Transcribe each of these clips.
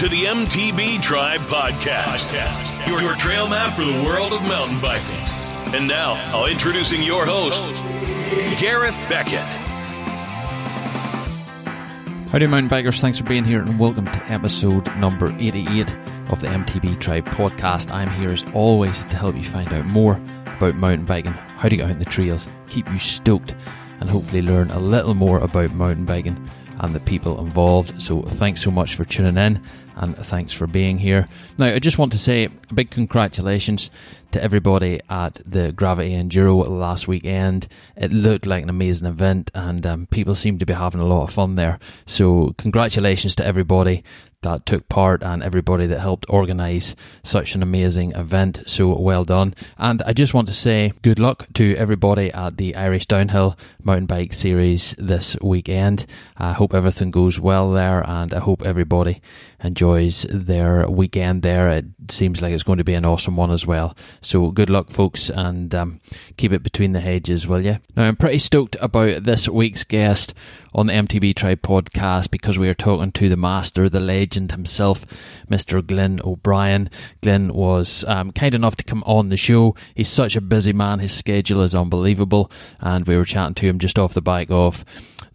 To the MTB Tribe Podcast, your, your trail map for the world of mountain biking. And now, I'll introducing your host, Gareth Beckett. Howdy, mountain bikers. Thanks for being here and welcome to episode number 88 of the MTB Tribe podcast. I'm here as always to help you find out more about mountain biking, how to get out in the trails, keep you stoked, and hopefully learn a little more about mountain biking and the people involved. So, thanks so much for tuning in and thanks for being here. Now, I just want to say a big congratulations to everybody at the Gravity Enduro last weekend. It looked like an amazing event, and um, people seem to be having a lot of fun there. So, congratulations to everybody that took part and everybody that helped organise such an amazing event. So, well done. And I just want to say good luck to everybody at the Irish Downhill Mountain Bike Series this weekend. I hope everything goes well there, and I hope everybody enjoys their weekend there. It seems like it's going to be an awesome one as well. So good luck, folks, and um, keep it between the hedges, will you? Now, I'm pretty stoked about this week's guest on the MTB Tribe podcast because we are talking to the master, the legend himself, Mr. Glenn O'Brien. Glenn was um, kind enough to come on the show. He's such a busy man, his schedule is unbelievable, and we were chatting to him just off the bike of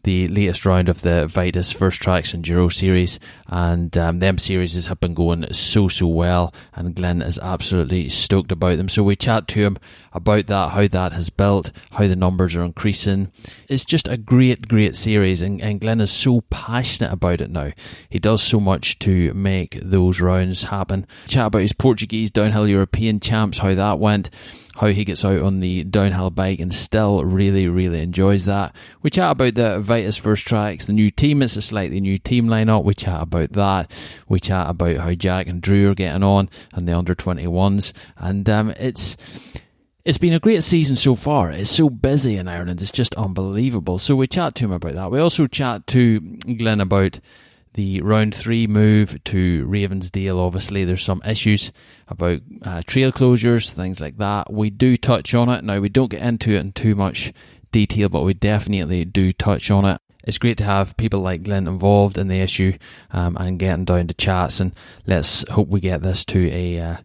the latest round of the Vitus First Tracks Enduro series, and um, them series have been going so so well, and Glenn is absolutely stoked about them. So we chat to him about that, how that has built, how the numbers are increasing. It's just a great, great series, and, and Glenn is so passionate about it now. He does so much to make those rounds happen. Chat about his Portuguese downhill European champs, how that went how he gets out on the downhill bike and still really, really enjoys that. We chat about the Vitus First Tracks, the new team. It's a slightly new team lineup. We chat about that. We chat about how Jack and Drew are getting on and the under 21s. And um, it's. It's been a great season so far. It's so busy in Ireland. It's just unbelievable. So we chat to him about that. We also chat to Glenn about the round three move to Ravensdale, obviously, there's some issues about uh, trail closures, things like that. We do touch on it. Now, we don't get into it in too much detail, but we definitely do touch on it. It's great to have people like Glenn involved in the issue um, and getting down to chats, and let's hope we get this to a uh,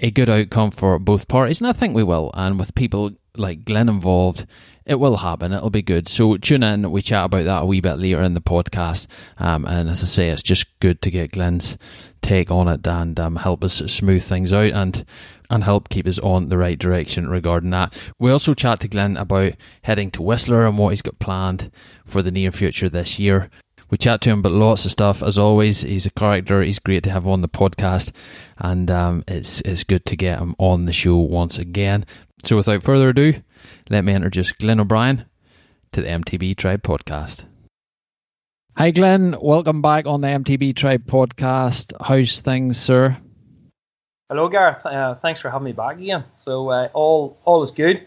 a good outcome for both parties, and I think we will. And with people like Glenn involved, it will happen. It'll be good. So tune in. We chat about that a wee bit later in the podcast. Um, and as I say, it's just good to get Glenn's take on it and um, help us smooth things out and and help keep us on the right direction regarding that. We also chat to Glenn about heading to Whistler and what he's got planned for the near future this year. We chat to him about lots of stuff. As always, he's a character. He's great to have on the podcast, and um, it's it's good to get him on the show once again. So, without further ado, let me introduce Glenn O'Brien to the MTB Tribe podcast. Hi, Glenn. Welcome back on the MTB Tribe podcast. How's things, sir? Hello, Gareth. Uh, thanks for having me back again. So, uh, all all is good.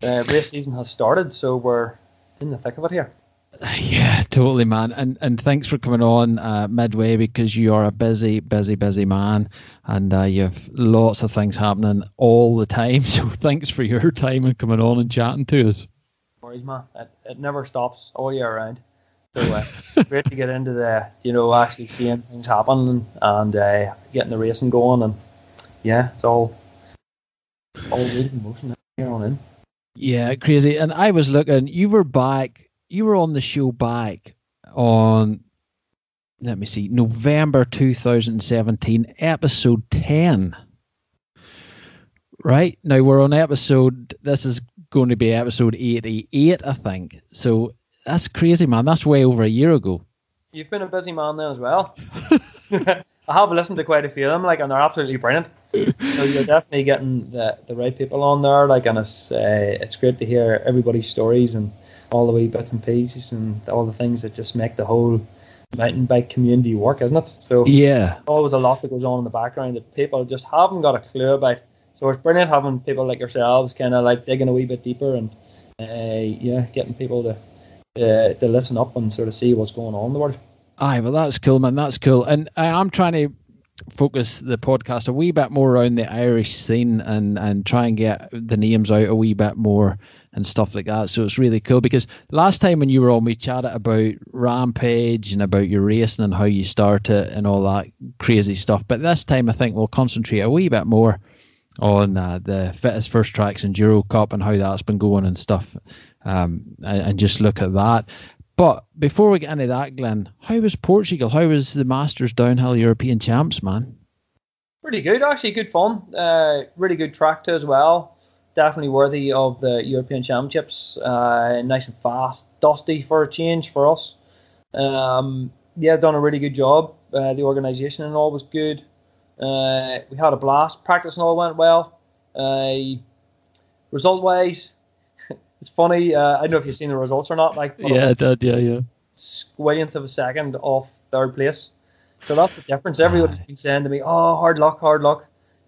The uh, race season has started, so we're in the thick of it here. Yeah, totally, man. And and thanks for coming on uh, midway because you are a busy, busy, busy man, and uh, you have lots of things happening all the time. So thanks for your time and coming on and chatting to us. Worries, man. It, it never stops all year round. So uh, great to get into the, you know, actually seeing things happen and, uh, getting the racing going, and yeah, it's all all wheels in motion here on in. Yeah, crazy. And I was looking. You were back you were on the show back on let me see November 2017 episode 10 right? Now we're on episode this is going to be episode 88 I think. So that's crazy man. That's way over a year ago. You've been a busy man then as well. I have listened to quite a few of them like and they're absolutely brilliant. So you're definitely getting the, the right people on there like and it's uh, it's great to hear everybody's stories and all the wee bits and pieces and all the things that just make the whole mountain bike community work, isn't it? So yeah, always a lot that goes on in the background that people just haven't got a clue about. So it's brilliant having people like yourselves kind of like digging a wee bit deeper and uh, yeah, getting people to uh, to listen up and sort of see what's going on in the world. Aye, well that's cool, man. That's cool. And I'm trying to focus the podcast a wee bit more around the Irish scene and and try and get the names out a wee bit more and stuff like that. So it's really cool because last time when you were on, we chatted about Rampage and about your racing and how you start it and all that crazy stuff. But this time, I think we'll concentrate a wee bit more on uh, the Vitus first tracks enduro cup and how that's been going and stuff um, and, and, just look at that but before we get into that glenn how was portugal? How was the masters downhill european champs man? Pretty good actually good fun uh, really good track too as well. Definitely worthy of the european championships. Uh, nice and fast dusty for a change for us. Um, yeah done a really good job. Uh, the organization and all was good. Uh, we had a blast. Practice and all went well. Uh, result wise, it's funny. Uh, I don't know if you've seen the results or not. Like yeah, I did. Yeah, yeah. Squillionth of a second off third place. So that's the difference. Everybody's been saying to me, "Oh, hard luck, hard luck."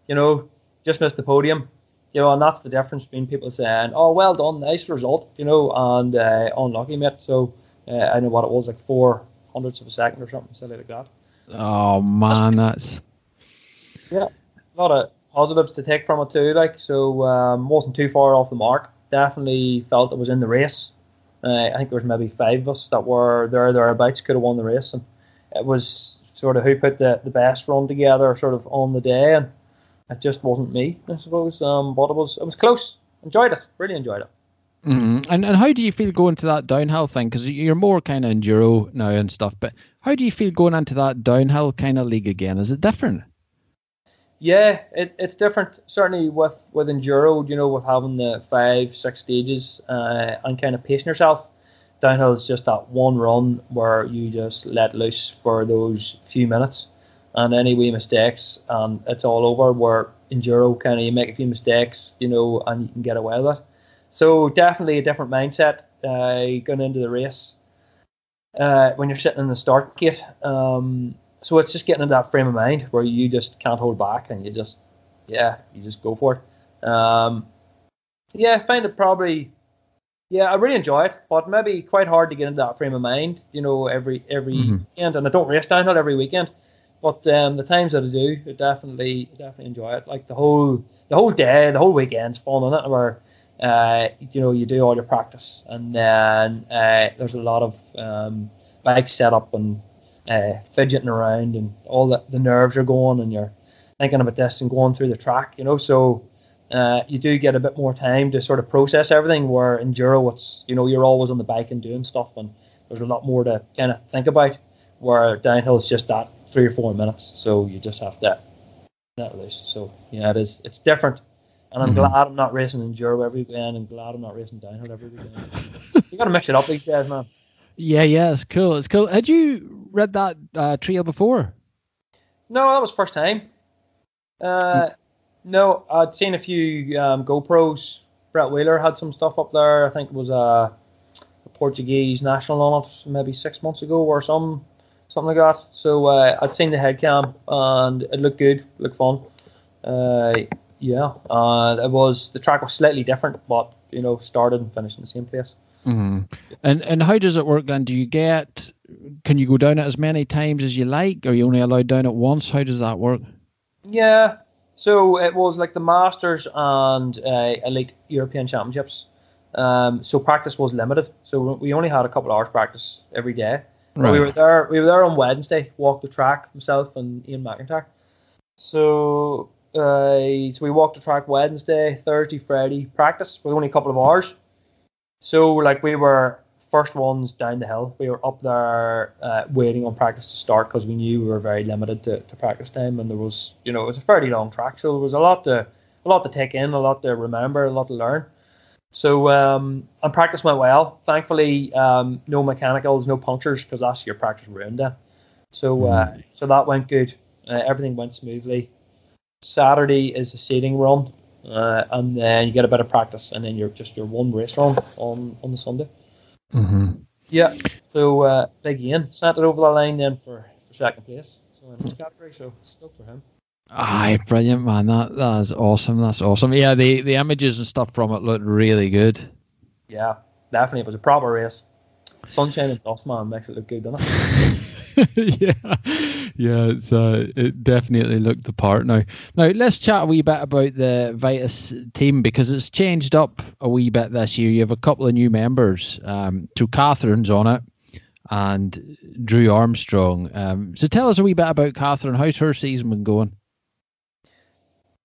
You know, just missed the podium. You know, and that's the difference between people saying, "Oh, well done, nice result," you know, and uh, unlucky, mate. So uh, I know what it was, like four hundredths of a second or something silly like that. Oh man, that's yeah, a lot of positives to take from it too. Like so, um, wasn't too far off the mark. Definitely felt it was in the race. Uh, I think there was maybe five of us that were there thereabouts could have won the race, and it was sort of who put the, the best run together, sort of on the day, and it just wasn't me, I suppose. Um, but it was it was close. Enjoyed it, really enjoyed it. Mm-hmm. And and how do you feel going to that downhill thing? Because you're more kind of enduro now and stuff. But how do you feel going into that downhill kind of league again? Is it different? Yeah, it, it's different. Certainly with with enduro, you know, with having the five, six stages uh, and kind of pacing yourself. Downhill is just that one run where you just let loose for those few minutes, and any wee mistakes, and it's all over. Where enduro, kind of you make a few mistakes, you know, and you can get away with it. So definitely a different mindset uh, going into the race. Uh, when you're sitting in the start gate, um, so it's just getting into that frame of mind where you just can't hold back and you just, yeah, you just go for it. Um, yeah, I find it probably, yeah, I really enjoy it, but maybe quite hard to get into that frame of mind, you know, every every mm-hmm. weekend. And I don't race downhill every weekend, but um, the times that I do, I definitely definitely enjoy it. Like the whole the whole day, the whole weekend's fun on it, where uh, you know you do all your practice, and then uh, there's a lot of um, bike setup and uh, fidgeting around and all the, the nerves are going and you're thinking about this and going through the track, you know. So uh, you do get a bit more time to sort of process everything. Where enduro, it's you know you're always on the bike and doing stuff, and there's a lot more to kind of think about. Where downhill is just that three or four minutes, so you just have to that release. So yeah, it is. It's different, and I'm mm-hmm. glad I'm not racing enduro every weekend. I'm glad I'm not racing downhill every weekend. you got to mix it up these days, man. Yeah, yeah, it's cool. It's cool. Had you read that uh, trail before? No, that was first time. Uh, no, I'd seen a few um, GoPros. Brett Wheeler had some stuff up there. I think it was a, a, Portuguese national on it, maybe six months ago or some something like that. So uh, I'd seen the head cam and it looked good, looked fun. Uh, yeah, uh, it was the track was slightly different, but you know, started and finished in the same place. Mm-hmm. And and how does it work then? Do you get can you go down it as many times as you like? Are you only allowed down it once? How does that work? Yeah, so it was like the Masters and uh, Elite European Championships. Um, so practice was limited. So we only had a couple hours practice every day. Right. We were there. We were there on Wednesday. Walked the track himself and Ian McIntyre. So uh, so we walked the track Wednesday, Thursday, Friday practice with only a couple of hours. So like we were first ones down the hill. We were up there uh, waiting on practice to start because we knew we were very limited to, to practice time, and there was you know it was a fairly long track, so there was a lot to a lot to take in, a lot to remember, a lot to learn. So um, and practice went well. Thankfully, um, no mechanicals, no punctures because that's your practice ruined then. So uh, mm. so that went good. Uh, everything went smoothly. Saturday is a seating run uh, and then you get a bit of practice, and then you're just your one race run on on the Sunday. Mm-hmm. Yeah. So uh, big Ian sent it over the line then for, for second place. So in category, so stoked for him. Aye, brilliant man. That that is awesome. That's awesome. Yeah, the the images and stuff from it looked really good. Yeah, definitely. It was a proper race. Sunshine and dust, man, makes it look good, doesn't it? yeah, yeah, it's uh, it definitely looked the part now. Now let's chat a wee bit about the Vitus team because it's changed up a wee bit this year. You have a couple of new members. Um, so Catherine's on it, and Drew Armstrong. Um, so tell us a wee bit about Catherine. How's her season been going?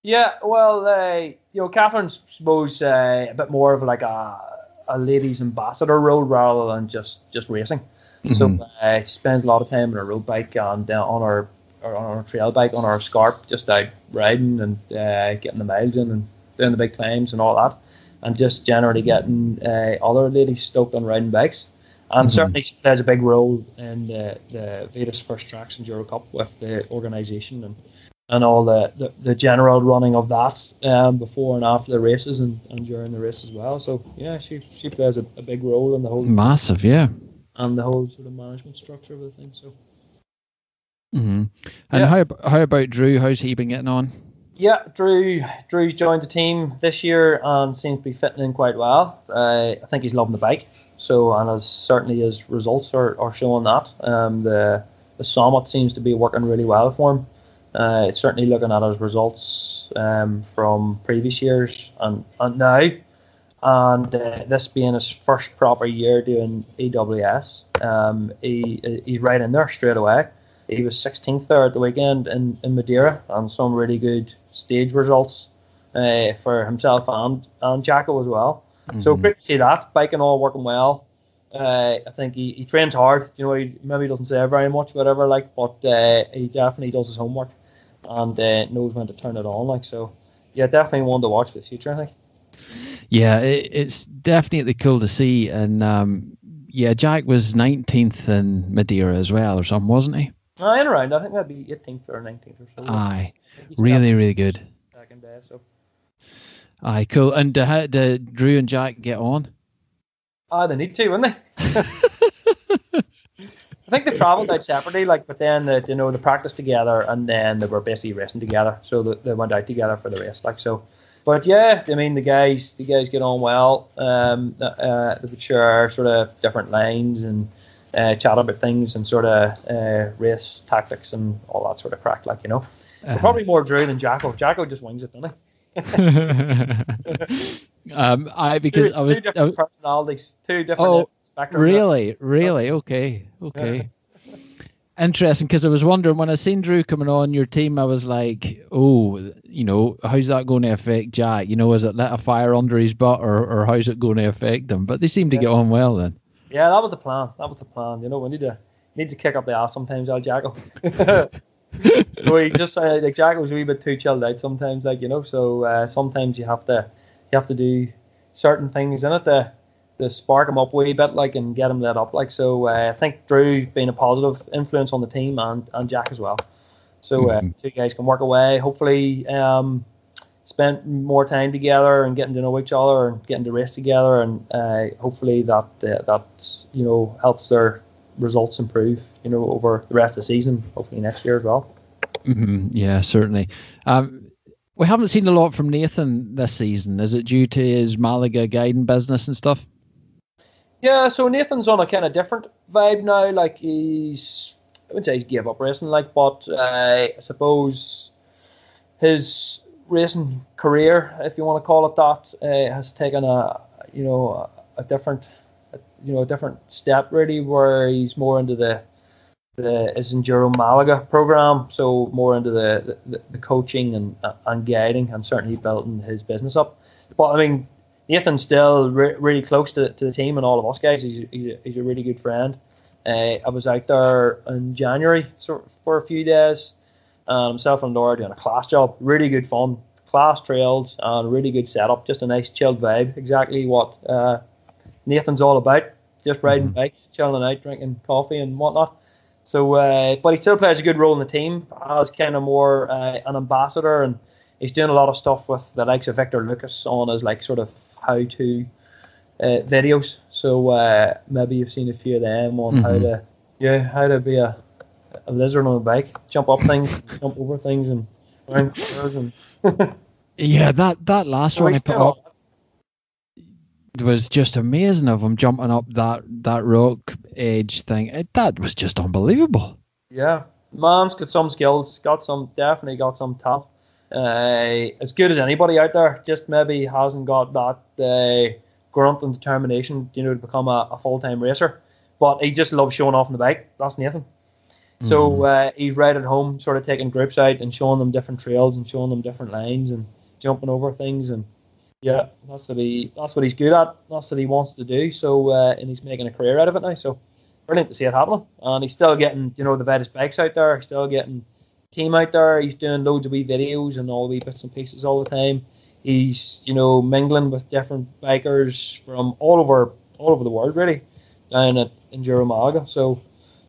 Yeah, well, uh, you know, Catherine's suppose uh, a bit more of like a, a ladies ambassador role rather than just just racing. Mm-hmm. So uh, she spends a lot of time on her road bike and uh, on her or on her trail bike on her scarp, just out riding and uh, getting the miles in and doing the big climbs and all that, and just generally getting uh, other ladies stoked on riding bikes. And mm-hmm. certainly she plays a big role in the, the First Tracks Enduro Cup with the organisation and and all the, the, the, general running of that um, before and after the races and, and during the race as well. So yeah, she she plays a, a big role in the whole massive, yeah, and the whole sort of management structure of the thing. So. Mm-hmm. And yeah. how how about Drew? How's he been getting on? Yeah, Drew Drew's joined the team this year and seems to be fitting in quite well. Uh, I think he's loving the bike. So and as certainly his results are, are showing that. Um, the the Sommet seems to be working really well for him. Uh, certainly looking at his results um, from previous years and, and now, and uh, this being his first proper year doing EWS, um, he, he's right in there straight away. He was 16th there at the weekend in, in Madeira and some really good stage results uh, for himself and, and Jacko as well. Mm-hmm. So great to see that. Biking all working well. Uh, I think he, he trains hard. You know, he maybe doesn't say very much, whatever, like, but uh, he definitely does his homework and uh, knows when to turn it on. Like so, yeah, definitely one to watch for the future. I think. Yeah, it, it's definitely cool to see, and um, yeah, Jack was 19th in Madeira as well, or something, wasn't he? Uh, in around, I think that'd be 18th or 19th or something. Aye, really, really good. Second day, so. Aye, cool. And did, did Drew and Jack get on? Ah, they need to, wouldn't they? I think they travelled out separately, like, but then they, you know they practiced together and then they were basically racing together, so they, they went out together for the race, like so. But yeah, I mean the guys, the guys get on well. Um, uh, they would share sort of different lines and uh, chat about things and sort of uh, race tactics and all that sort of crack, like you know. Uh-huh. Probably more Drew than Jacko. Jacko just wings it, doesn't he? um, I because two, I was two different I, personalities, two different. Oh, Really, really, okay, okay. Interesting, because I was wondering when I seen Drew coming on your team, I was like, oh, you know, how's that going to affect Jack? You know, is it lit a fire under his butt, or, or how's it going to affect him? But they seem to yeah. get on well then. Yeah, that was the plan. That was the plan. You know, we need to need to kick up the ass sometimes, I'll Jackal. we just uh, like Jack was a wee bit too chilled out sometimes, like you know. So uh, sometimes you have to you have to do certain things in it to to spark him up a wee bit, like, and get him lit up, like. So uh, I think Drew being a positive influence on the team and, and Jack as well. So uh, mm-hmm. two guys can work away. Hopefully, um, spend more time together and getting to know each other and getting to race together, and uh, hopefully that uh, that you know helps their results improve. You know, over the rest of the season. Hopefully next year as well. Mm-hmm. Yeah, certainly. Um, we haven't seen a lot from Nathan this season. Is it due to his Malaga guiding business and stuff? Yeah, so Nathan's on a kind of different vibe now. Like he's, I wouldn't say he's gave up racing, like, but uh, I suppose his racing career, if you want to call it that, uh, has taken a, you know, a, a different, a, you know, a different step really, where he's more into the the his Enduro Malaga program, so more into the, the, the coaching and and guiding, and certainly building his business up. But I mean, Nathan's still re- really close to, to the team and all of us guys. He's, he's, a, he's a really good friend. Uh, I was out there in January for a few days. Um, myself and Laura doing a class job. Really good fun. Class trails and a really good setup. Just a nice chilled vibe. Exactly what uh, Nathan's all about. Just riding mm-hmm. bikes, chilling out, drinking coffee and whatnot. So, uh, but he still plays a good role in the team as kind of more uh, an ambassador, and he's doing a lot of stuff with the likes of Victor Lucas on his like sort of how to uh, videos. So uh, maybe you've seen a few of them on mm-hmm. how to yeah how to be a, a lizard on a bike, jump up things, jump over things, and around curves and. yeah, that that last one I put up was just amazing of him jumping up that that rock edge thing. It, that was just unbelievable. Yeah, man's got some skills, got some definitely got some talent. Uh, as good as anybody out there, just maybe hasn't got that uh, grunt and determination, you know, to become a, a full time racer. But he just loves showing off on the bike. That's Nathan. So Mm-hmm. uh, he's right at home, sort of taking groups out and showing them different trails and showing them different lines and jumping over things and yeah, that's what he that's what he's good at. That's what he wants to do. So uh, and he's making a career out of it now. So brilliant to see it happening. And he's still getting you know the best bikes out there. He's still getting team out there. He's doing loads of wee videos and all wee bits and pieces all the time. He's you know mingling with different bikers from all over all over the world really down at Enduro Malaga. So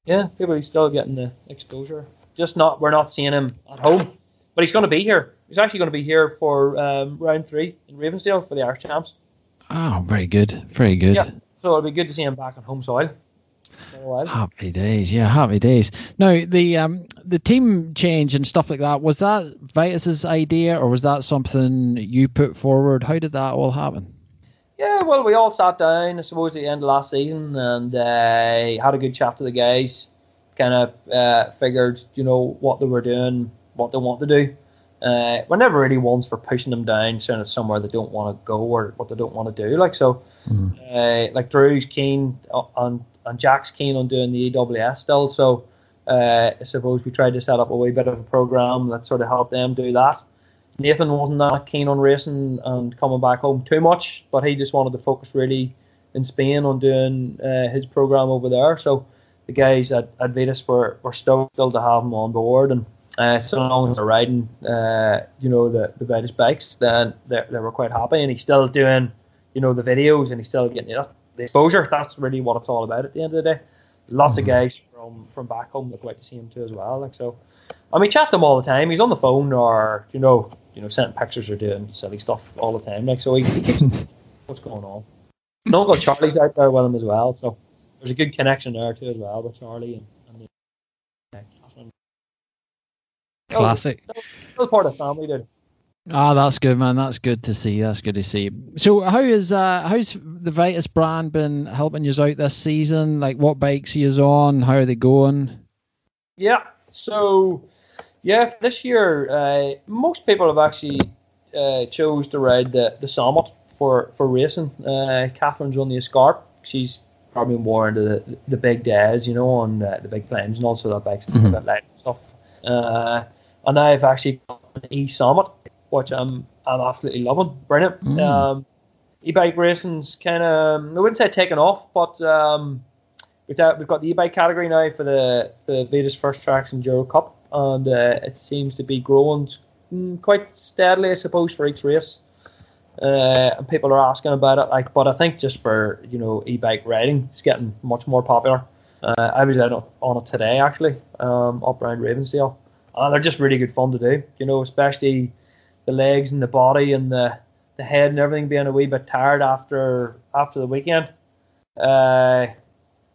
yeah, people he's still getting the exposure. Just not we're not seeing him at home, but he's going to be here. He's actually going to be here for um, round three in Ravensdale for the Irish champs. Oh, very good, very good. Yeah. So it'll be good to see him back on home soil. Happy days, yeah, happy days. Now the um the team change and stuff like that was that Vitus's idea or was that something you put forward? How did that all happen? Yeah, well, we all sat down, I suppose, at the end of last season and uh, had a good chat to the guys. Kind of uh, figured, you know, what they were doing, what they want to do. Uh, we're never really ones for pushing them down, saying it's somewhere they don't want to go or what they don't want to do. Like so, uh, like Drew's keen on and Jack's keen on doing the EWS still. So uh, I suppose we tried to set up a wee bit of a program that sort of helped them do that. Nathan wasn't that keen on racing and coming back home too much, but he just wanted to focus really in Spain on doing uh, his program over there. So the guys at, at Vitus were, were still to have him on board, and uh, so long as they're riding, uh, you know, the the Vitus bikes, then they, they were quite happy, and he's still doing, you know, the videos, and he's still getting the exposure. That's really what it's all about at the end of the day. Lots of mm-hmm. guys from from back home that go out to see him too as well. Like so, and we chat them all the time. He's on the phone or you know, you know, sending pictures or doing silly stuff all the time. Like so, he, he keeps what's going on. And Uncle Charlie's out there with him as well, so there's a good connection there too as well with Charlie and, and the. Classic. Still, still part of family, dude. Ah, that's good, man. That's good to see. That's good to see. So, how is uh, how's the Vitus brand been helping you out this season? Like, what bikes are you on? How are they going? Yeah. So, yeah, this year, uh, most people have actually uh, chose to ride the, the Sommet for, for racing. Uh, Catherine's on the Escarpe. She's probably more into the, the big days, you know, on uh, the big planes and also that bike's Mhm. a bit light and stuff. Uh, and I've actually got an E Sommet, which I'm I'm absolutely loving. Brilliant. Mm. Um, e-bike racing's kind of I wouldn't say taken off, but um, we've got, we've got the e-bike category now for the the Vitus First Tracks Enduro Cup, and uh, it seems to be growing mm, quite steadily, I suppose, for each race. Uh, and people are asking about it, like, but I think just for you know e-bike riding, it's getting much more popular. Uh, I was out on- on it today actually, um, up around Ravensdale, and they're just really good fun to do. You know, especially the legs and the body and the the head and everything being a wee bit tired after after the weekend. Uh,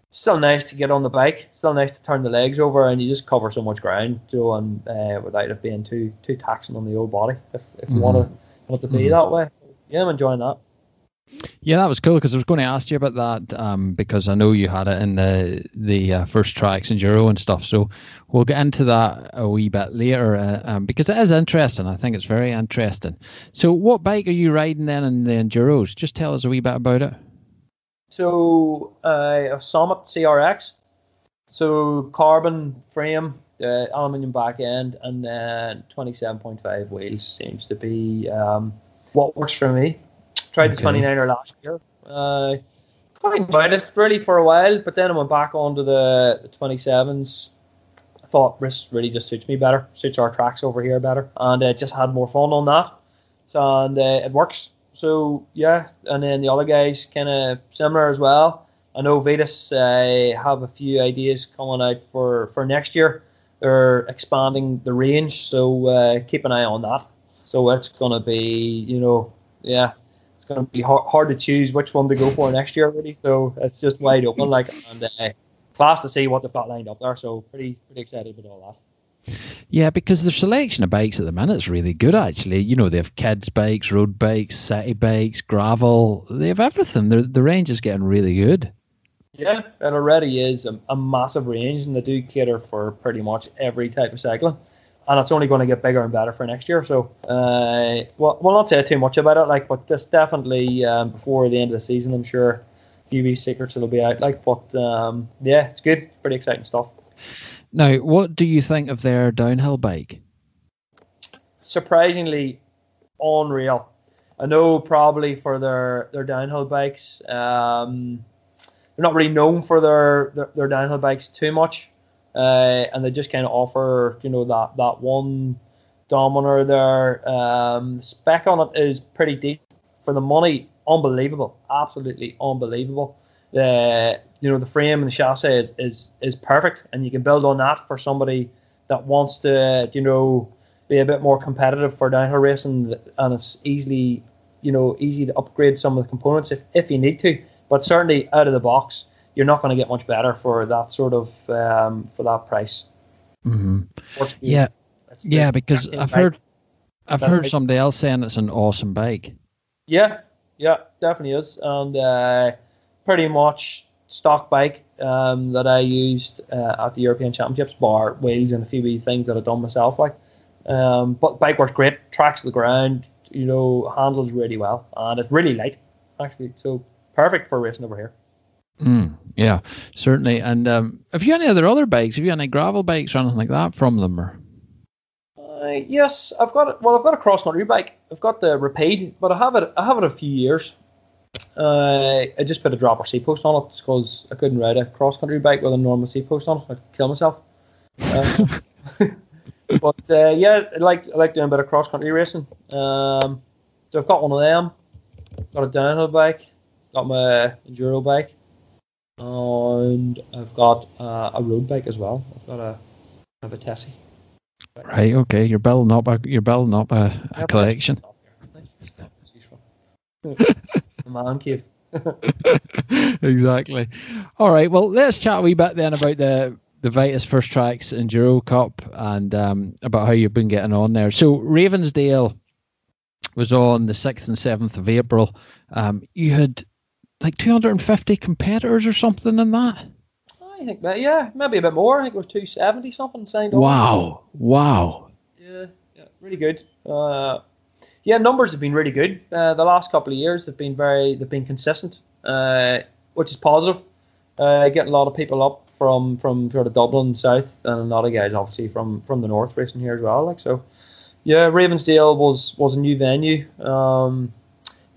still nice to get on the bike. Still nice to turn the legs over and you just cover so much ground, know, and uh, without it being too too taxing on the old body. If, if you want to want it to be Mhm. that way, so, yeah, I'm enjoying that. Yeah, that was cool because I was going to ask you about that um, because I know you had it in the the uh, first tracks enduro and stuff. So we'll get into that a wee bit later uh, um, because it is interesting. I think it's very interesting. So what bike are you riding then in the enduros? Just tell us a wee bit about it. So uh, a Sommet CRX, so carbon frame, uh, aluminium back end, and then 27.5 wheels seems to be um, what works for me. Tried the Okay. 29er last year. Uh, quite enjoyed it really for a while, but then I went back onto the, the 27s. I thought this really just suits me better, suits our tracks over here better, and uh, just had more fun on that. So and uh, it works. So yeah, and then the other guys kind of similar as well. I know Vitus uh, have a few ideas coming out for for next year. They're expanding the range, so uh, keep an eye on that. So it's gonna be, you know, yeah, it's gonna be hard, hard to choose which one to go for next year, really. So it's just wide open, like, and uh, class to see what they've got lined up there. So pretty pretty excited about all that. Yeah, because the selection of bikes at the minute is really good. Actually, you know they have kids bikes, road bikes, city bikes, gravel. They have everything. The the range is getting really good. Yeah, it already is a, a, massive range, and they do cater for pretty much every type of cycling. And it's only going to get bigger and better for next year. So, uh, well, we'll not say too much about it, like, but this definitely um, before the end of the season, I'm sure few secrets will be out. Like, but um, yeah, it's good. Pretty exciting stuff. Now, what do you think of their downhill bike? Surprisingly, unreal. I know probably for their their downhill bikes, um, they're not really known for their their, their downhill bikes too much, uh, and they just kind of offer you know that that one Dominator there. Um, spec on it is pretty deep for the money unbelievable, absolutely unbelievable. The you know the frame and the chassis is, is is perfect, and you can build on that for somebody that wants to you know be a bit more competitive for downhill racing, and it's easily you know easy to upgrade some of the components if if you need to. But certainly out of the box, you're not going to get much better for that sort of um, for that price. Mm-hmm. Yeah, yeah, because I've heard I've heard somebody else saying it's an awesome bike. Yeah, yeah, definitely is, and uh, pretty much stock bike um, that I used uh, at the European Championships, bar wheels and a few things that I've done myself. Like, um, but bike works great, tracks the ground, you know, handles really well, and it's really light actually, so perfect for racing over here. Mm, yeah, certainly. And um, have you any other other bikes? Have you any gravel bikes or anything like that from them? Or? Uh, yes, I've got well, I've got a cross country bike. I've got the Rapide, but I have it. I have it a few years. Uh, I just put a dropper seat post on it because I couldn't ride a cross country bike with a normal seat post on it. I'd kill myself. Uh, but uh, yeah, I like I like doing a bit of cross country racing. Um, so I've got one of them. Got a downhill bike. Got my enduro bike, and I've got uh, a road bike as well. I've got a I have a Tessie. Right. Okay. You're building up a you're building up a, a collection. Man cave. exactly. All right. Well, let's chat a wee bit then about the the Vitus First Tracks Enduro Cup and um, about how you've been getting on there. So Ravensdale was on the sixth and seventh of April. Um, you had like 250 competitors or something in that. I think that yeah, maybe a bit more. I think it was two seventy something signed up. Wow, wow. Yeah, yeah, really good. Uh, yeah, numbers have been really good. Uh, the last couple of years have been very, they've been consistent, uh, which is positive. Uh, getting a lot of people up from from sort of Dublin south, and a lot of guys obviously from from the north racing here as well. Like so, yeah, Ravensdale was was a new venue. Um,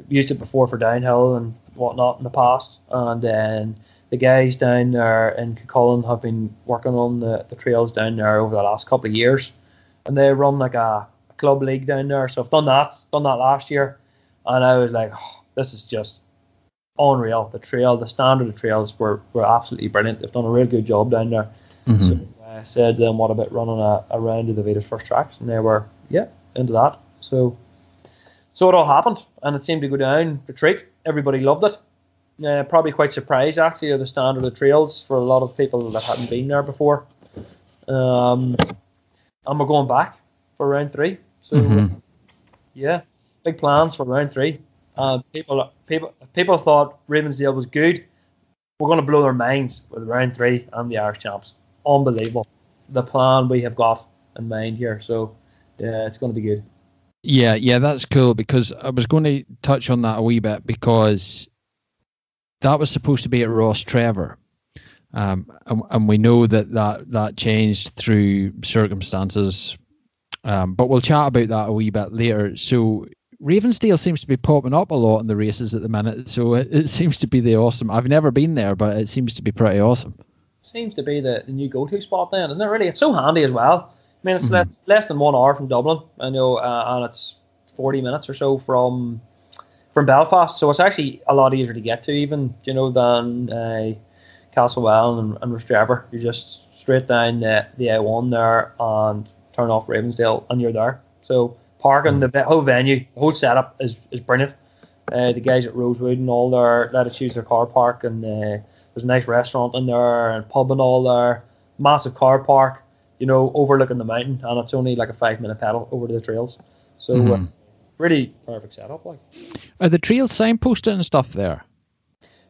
used it before for downhill and whatnot in the past, and then the guys down there in Cuchulainn have been working on the, the trails down there over the last couple of years, and they run like a, a club league down there. So I've done that, done that last year, and I was like, oh, this is just unreal. The trail, the standard of trails were, were absolutely brilliant. They've done a real good job down there. Mm-hmm. So I said to them, what about running a, a round of the Vitus First Tracks? And they were, yeah, into that. So so it all happened, and it seemed to go down the treat. Everybody loved it. Uh, probably quite surprised actually of the standard of the trails for a lot of people that hadn't been there before. Um, and we're going back for round three. So mm-hmm. yeah, big plans for round three. Uh, people, people, people thought Ravensdale was good. We're going to blow their minds with round three and the Irish champs. Unbelievable, the plan we have got in mind here. So yeah, it's going to be good. Yeah, yeah, that's cool because I was going to touch on that a wee bit because that was supposed to be at Rostrevor. Um, and, and, we know that, that that changed through circumstances. Um, but we'll chat about that a wee bit later. So Ravensdale seems to be popping up a lot in the races at the minute. So it, it seems to be the awesome. I've never been there, but it seems to be pretty awesome. Seems to be the, the new go-to spot then, isn't it? Really, it's so handy as well. I mean, it's mm-hmm. less, less than one hour from Dublin. I know, uh, and it's 40 minutes or so from from Belfast, so it's actually a lot easier to get to even, you know, than uh, Castlewell and, and Rostrevor. You're just straight down the, the A1 there and turn off Ravensdale and you're there. So parking, mm. the whole venue, the whole setup is, is brilliant. Uh, the guys at Rosewood and all there let us use their car park and uh, there's a nice restaurant in there and pub and all there. Massive car park, you know, overlooking the mountain and it's only like a five minute pedal over to the trails. So mm-hmm. uh, really perfect setup. Like, are the trails signposted and stuff there?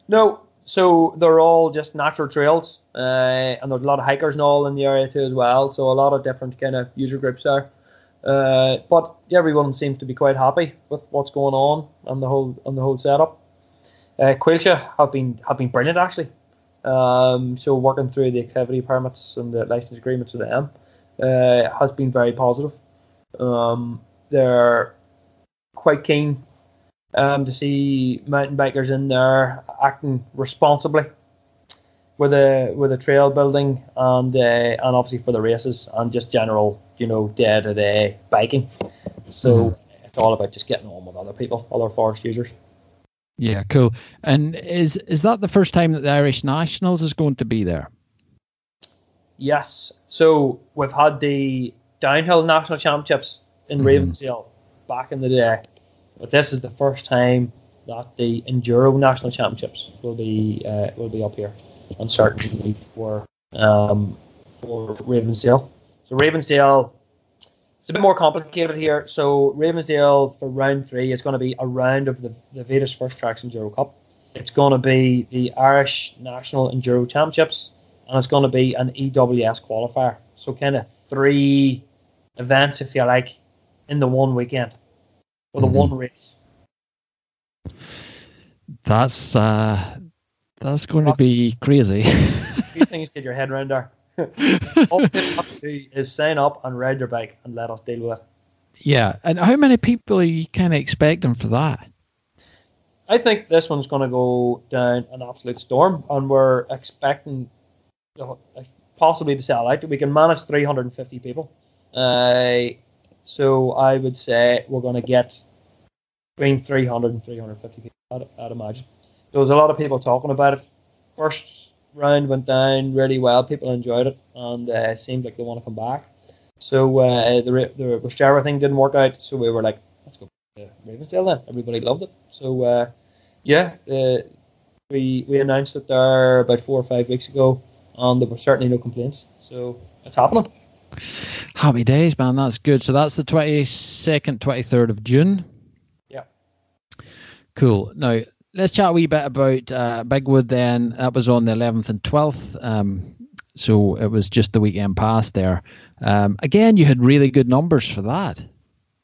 No, so they're all just natural trails, uh, and there's a lot of hikers and all in the area too as well. So a lot of different kind of user groups there. Uh, but everyone seems to be quite happy with what's going on and the whole and the whole setup. Uh, Coillte have been have been brilliant actually. Um, so working through the activity permits and the license agreements with them uh, has been very positive. Um, they're quite keen um, to see mountain bikers in there acting responsibly with a with a trail building and uh, and obviously for the races and just general you know day to day biking. So mm-hmm. it's all about just getting on with other people, other forest users. Yeah, cool. And is is that the first time that the Irish Nationals is going to be there? Yes. So we've had the downhill national championships in mm. Ravensdale back in the day, but this is the first time that the enduro national championships will be uh, will be up here, and certainly for um, for Ravensdale. So Ravensdale it's a bit more complicated here. So Ravensdale for round three is going to be a round of the, the Vitus First Tracks Enduro Cup. It's going to be the Irish National Enduro Championships, and it's going to be an EWS qualifier. So kind of three events, if you like, in the one weekend or the mm-hmm. one race. That's uh, that's going to be crazy. Three things to get your head around there. All they have to do is sign up and ride their bike and let us deal with it. Yeah, and how many people are you kind of expecting for that? I think this one's going to go down an absolute storm, and we're expecting possibly to sell out. We can manage 350 people. Uh, so I would say we're going to get between 300 and 350 people, I'd, I'd imagine. There was a lot of people talking about it. First round went down really well. People enjoyed it, and uh, seemed like they want to come back. So uh, the the Rostrevor thing didn't work out, so we were like, let's go to Ravensdale then. Everybody loved it. So uh, yeah, uh, we we announced it there about four or five weeks ago, and there were certainly no complaints. So it's happening. Happy days, man. That's good. So that's the twenty second, twenty third of June. Yeah. Cool. Now let's chat a wee bit about uh, Bigwood then. That was on the 11th and 12th. Um, so it was just the weekend past there. Um, again, you had really good numbers for that.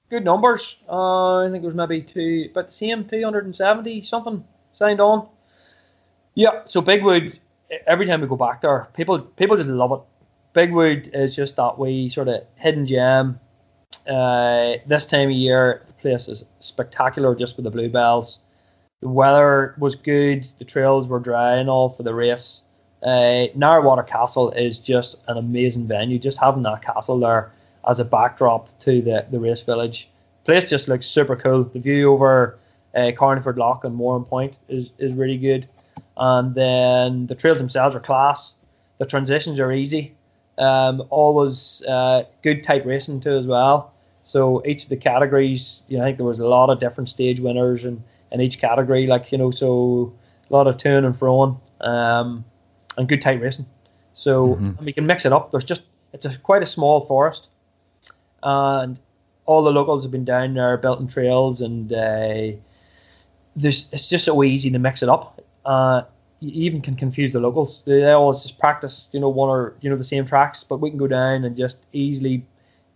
Good numbers. Uh, I think it was maybe two, but the same 270 something signed on. Yeah, so Bigwood, every time we go back there, people people just love it. Bigwood is just that wee sort of hidden gem. Uh, this time of year, the place is spectacular just with the bluebells. The weather was good. The trails were dry and all for the race. Uh, Narrowwater Castle is just an amazing venue. Just having that castle there as a backdrop to the, the race village. The place just looks super cool. The view over uh, Carlingford Lough and Warrenpoint is, is really good. And then the trails themselves are class. The transitions are easy. Um, always uh, good type racing too as well. So each of the categories, you know, I think there was a lot of different stage winners and in each category. Like you know, so a lot of turn and throwing, um, and good tight racing. So mm-hmm. we can mix it up. There's just it's a quite a small forest, and all the locals have been down there building trails, and uh, there's it's just so easy to mix it up. Uh, you even can confuse the locals. They always just practice, you know, one or you know the same tracks, but we can go down and just easily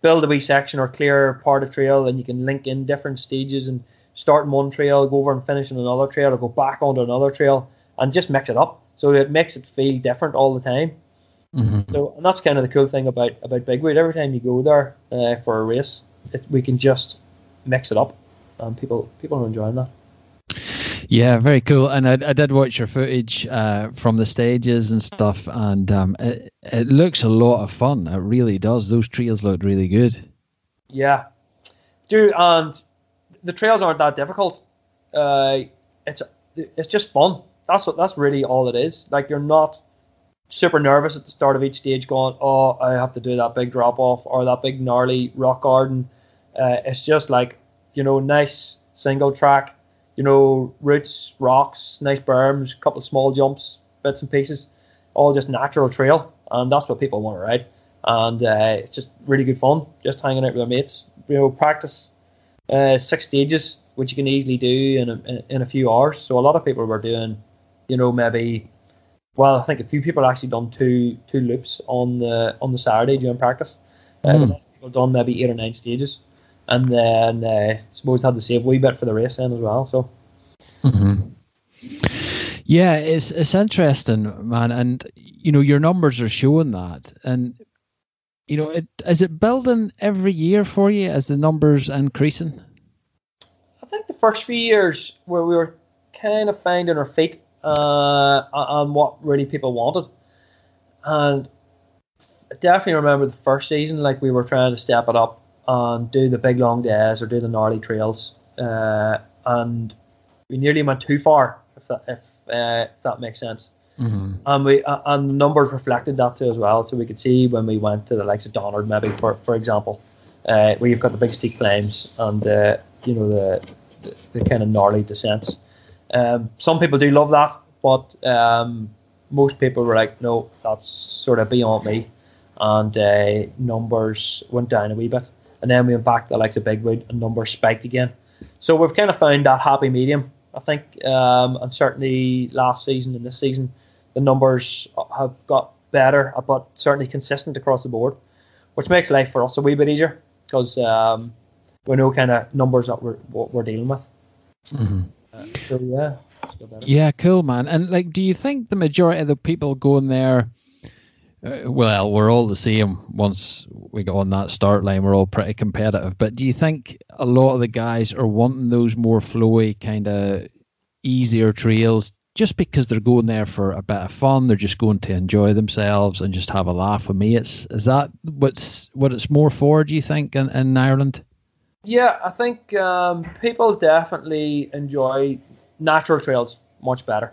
build a wee section or clear part of trail, and you can link in different stages and start one trail, go over and finish in another trail, or go back onto another trail, and just mix it up. So it makes it feel different all the time. Mm-hmm. So, and that's kind of the cool thing about about Bigwood. Every time you go there uh, for a race, it, we can just mix it up, and people people are enjoying that. Yeah, very cool. And I, I did watch your footage uh, from the stages and stuff, and um, it, it looks a lot of fun. It really does. Those trails look really good. Yeah, do and the trails aren't that difficult. Uh, it's it's just fun. That's what that's really all it is. Like you're not super nervous at the start of each stage, going, "Oh, I have to do that big drop off or that big gnarly rock garden." Uh, it's just like you know, nice single track, you know, roots, rocks, nice berms, a couple of small jumps, bits and pieces, all just natural trail, and that's what people want to ride. And uh, it's just really good fun, just hanging out with our mates. You know, practice uh, six stages, which you can easily do in a, in a few hours. So a lot of people were doing you know, maybe. Well, I think a few people actually done two two loops on the on the Saturday during practice. Mm. Uh, people done maybe eight or nine stages, and then uh, suppose had to save a wee bit for the race then as well. So Mm-hmm. Yeah, it's it's interesting, man, and you know your numbers are showing that, and you know it is it building every year for you as the numbers increasing. I think the first few years where we were kind of finding our feet uh, on what really people wanted, and I definitely remember the first season like we were trying to step it up and do the big long days or do the gnarly trails, uh, and we nearly went too far if that if, uh, if that makes sense. Mm-hmm. And we uh, and the numbers reflected that too as well. So we could see when we went to the likes of Donard, maybe for for example, uh, where you've got the big steep climbs and uh, you know the, the the kind of gnarly descents. Um, some people do love that, but um, most people were like, no, that's sort of beyond me. And uh, numbers went down a wee bit, and then we went back to the likes of Bigwood, and numbers spiked again. So we've kind of found that happy medium, I think, um, and certainly last season and this season, the numbers have got better, but certainly consistent across the board, which makes life for us a wee bit easier because um, we know kind of numbers that we're what we're dealing with. Mm-hmm. Uh, so yeah, it's got better. Yeah, cool, man. And like, do you think the majority of the people going there? Uh, well, we're all the same. Once we got on that start line, we're all pretty competitive. But do you think a lot of the guys are wanting those more flowy, kind of easier trails, just because they're going there for a bit of fun? They're just going to enjoy themselves and just have a laugh with me. It's Is that what's what it's more for? Do you think in, in Ireland? Yeah, I think um, people definitely enjoy natural trails much better,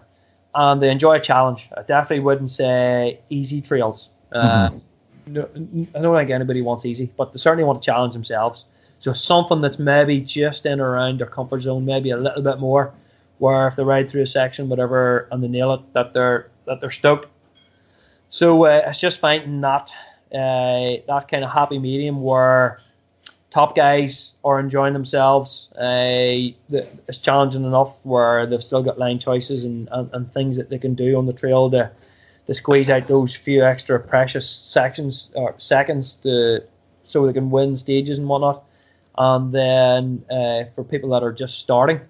and they enjoy a challenge. I definitely wouldn't say easy trails. Uh, no, I don't think anybody wants easy, but they certainly want to challenge themselves. So something that's maybe just in or around their comfort zone, maybe a little bit more, where if they ride through a section, whatever, and they nail it, that they're that they're stoked. So uh, it's just finding that uh, that kind of happy medium where top guys are enjoying themselves. Uh, it's challenging enough where they've still got line choices and, and, and things that they can do on the trail to, to squeeze out those few extra precious sections or seconds to so they can win stages and whatnot. And then uh, for people that are just starting,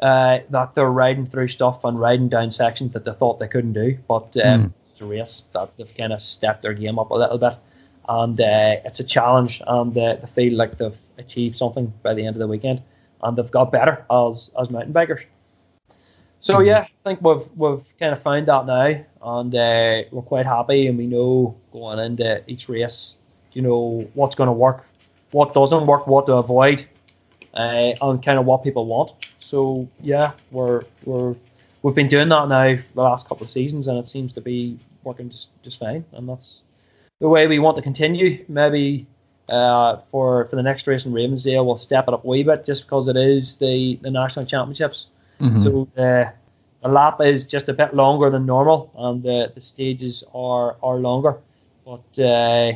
uh, that they're riding through stuff and riding down sections that they thought they couldn't do, but um, Mm. it's a race that they've kind of stepped their game up a little bit and uh, it's a challenge, and uh, they feel like they've achieved something by the end of the weekend, and they've got better as as mountain bikers. So Mhm. yeah, I think we've we've kind of found that now, and uh, we're quite happy, and we know going into each race, you know what's going to work, what doesn't work, what to avoid, uh, and kind of what people want. So yeah, we're we're we've been doing that now the last couple of seasons, and it seems to be working just just fine, and that's the way we want to continue. Maybe uh, for for the next race in Ravensdale, we'll step it up a wee bit just because it is the, the national championships. Mhm. So the the lap is just a bit longer than normal, and the, the stages are are longer. But uh,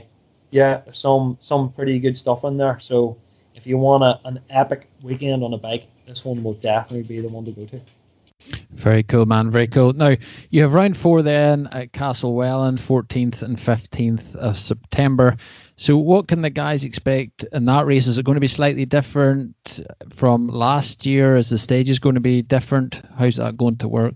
yeah, some some pretty good stuff in there. So if you want a, an epic weekend on a bike, this one will definitely be the one to go to. Very cool, man. Very cool. Now you have round four then at Castlewellan, 14th and 15th of September. So what can the guys expect in that race? Is it going to be slightly different from last year? Is the stages going to be different? How's that going to work?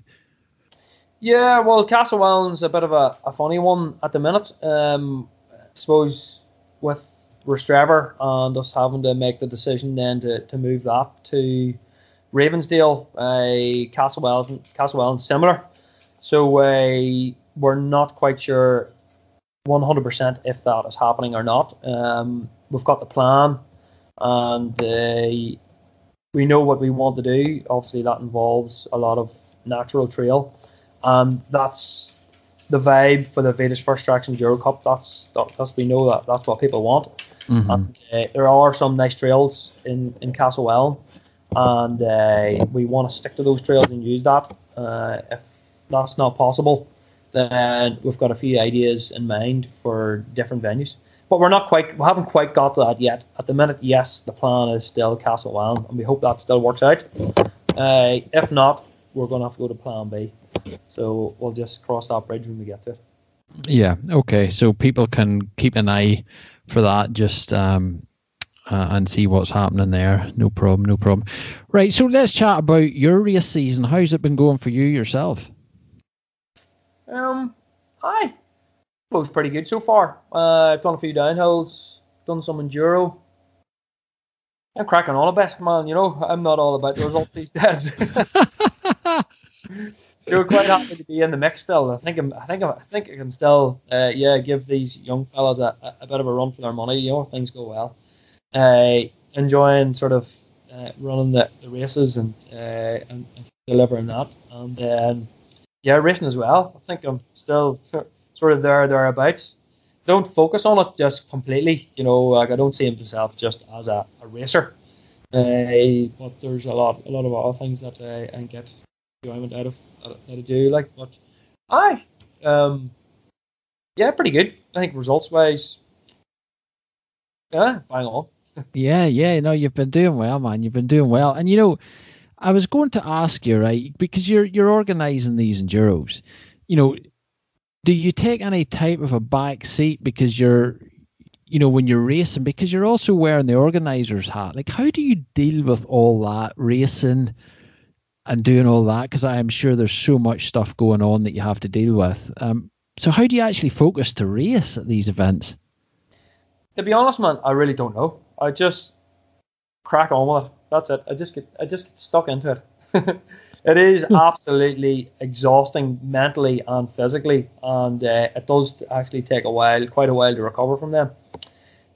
Yeah, well, Castlewellan's a bit of a, a funny one at the minute. Um, I suppose with Rostrevor and us having to make the decision then to, to move that to Ravensdale, uh, Castlewellan similar. So uh, we're not quite sure 100% if that is happening or not. Um, we've got the plan and uh, we know what we want to do. Obviously, that involves a lot of natural trail and that's the vibe for the Vitus First Tracks Enduro Cup. That's that, that's we know that that's what people want. Mhm. And uh, there are some nice trails in in Castlewellan, and uh, we want to stick to those trails and use that. Uh, if that's not possible, then we've got a few ideas in mind for different venues. But we're not quite, we haven't quite got to that yet. At the minute, yes, the plan is still Castlewellan, and we hope that still works out. Uh, if not, we're going to have to go to Plan B So we'll just cross that bridge when we get to it. Yeah. Okay. So people can keep an eye for that. Just um, uh, and see what's happening there. No problem. No problem. Right. So let's chat about your race season. How's it been going for you yourself? Um, hi. Well, it's pretty good so far. Uh, I've done a few downhills, done some enduro. I'm cracking on a bit, man. You know, I'm not all about the results these days. You're quite happy to be in the mix still. I think I'm, I think I'm, I think I can still, uh, yeah, give these young fellas a, a, bit of a run for their money. You know, things go well. Uh, enjoying sort of uh, running the, the races and, uh, and, and delivering that, and then yeah, racing as well. I think I'm still sort of there thereabouts. Don't focus on it just completely. You know, like I don't see myself just as a, a racer. Uh, but there's a lot a lot of other things that uh, I get enjoyment out of that I do like. But I, um, yeah, pretty good. I think results wise, yeah, bang on. yeah, yeah, no, you've been doing well, man. You've been doing well, and you know, I was going to ask you, right, because you're you're organising these enduros. You know, do you take any type of a back seat because you're you know when you're racing because you're also wearing the organizer's hat like how do you deal with all that racing and doing all that because i'm sure there's so much stuff going on that you have to deal with. Um, so how do you actually focus to race at these events? To be honest man i really don't know. I just crack on with it. That's it. I just get i just get stuck into it. It is hmm. absolutely exhausting mentally and physically, and uh, it does actually take a while, quite a while, to recover from them.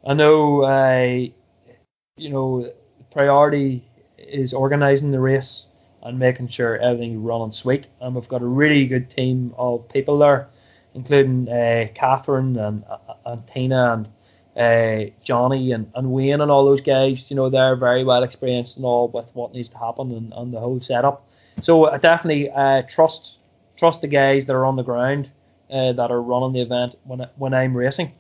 I know, uh, you know, priority is organising the race and making sure everything's running sweet. And we've got a really good team of people there, including uh, Catherine and, uh, and Tina and uh, Johnny and, and Wayne and all those guys. You know, they're very well experienced and all with what needs to happen and, and the whole setup. So I definitely uh, trust trust the guys that are on the ground uh, that are running the event when when I'm racing.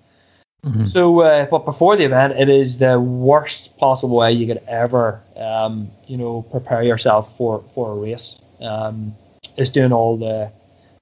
Mm-hmm. So, uh, but before the event, it is the worst possible way you could ever, um, you know, prepare yourself for for a race. Um, is doing all the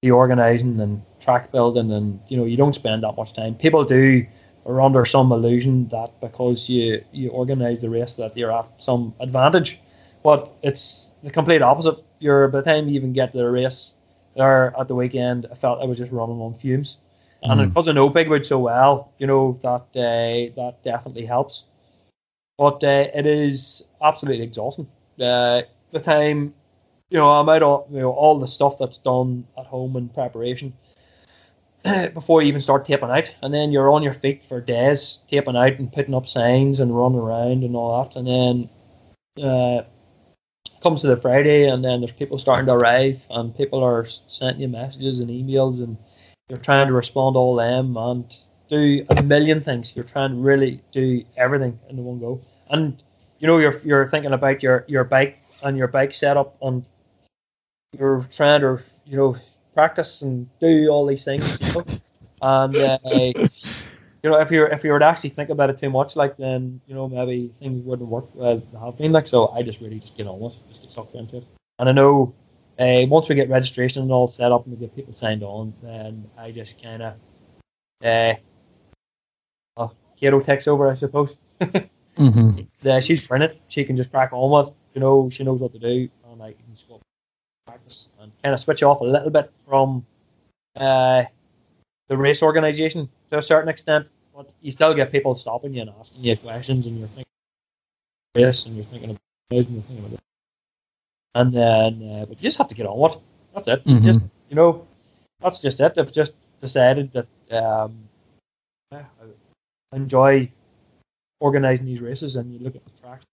the organising and track building, and you know, you don't spend that much time. People do are under some illusion that because you you organise the race that you're at some advantage, but it's the complete opposite you're by the time you even get to the race there at the weekend, I felt I was just running on fumes. And mm. because I know Bigwood so well, you know that uh, that definitely helps. But uh, it is absolutely exhausting. Uh, the time, you know, I'm out all you know all the stuff that's done at home in preparation before you even start taping out, and then you're on your feet for days taping out and putting up signs and running around and all that, and then uh, comes to the Friday, and then there's people starting to arrive, and people are sending you messages and emails, and you're trying to respond to all them and do a million things. You're trying to really do everything in the one go, and you know you're you're thinking about your your bike and your bike setup, and you're trying to you know practice and do all these things, you know, and. Uh, you know, if you're if you were to actually think about it too much, like then you know maybe things wouldn't work well have been like. So I just really just get on with, it, just get sucked into it. And I know uh, once we get registration and all set up and we get people signed on, then I just kind of uh, well, Kato takes over, I suppose. mm-hmm. uh, she's brilliant. She can just crack on with. You know, she knows what to do, and I can just go practice and kind of switch off a little bit from uh, the race organisation to a certain extent, but you still get people stopping you and asking you questions, and you're thinking this, and you're thinking about this, and you're thinking about. And then, uh, but you just have to get on with it. That's it. Mm-hmm. Just you know, that's just it. I've just decided that um, yeah, I enjoy organising these races, and you look at the tracks.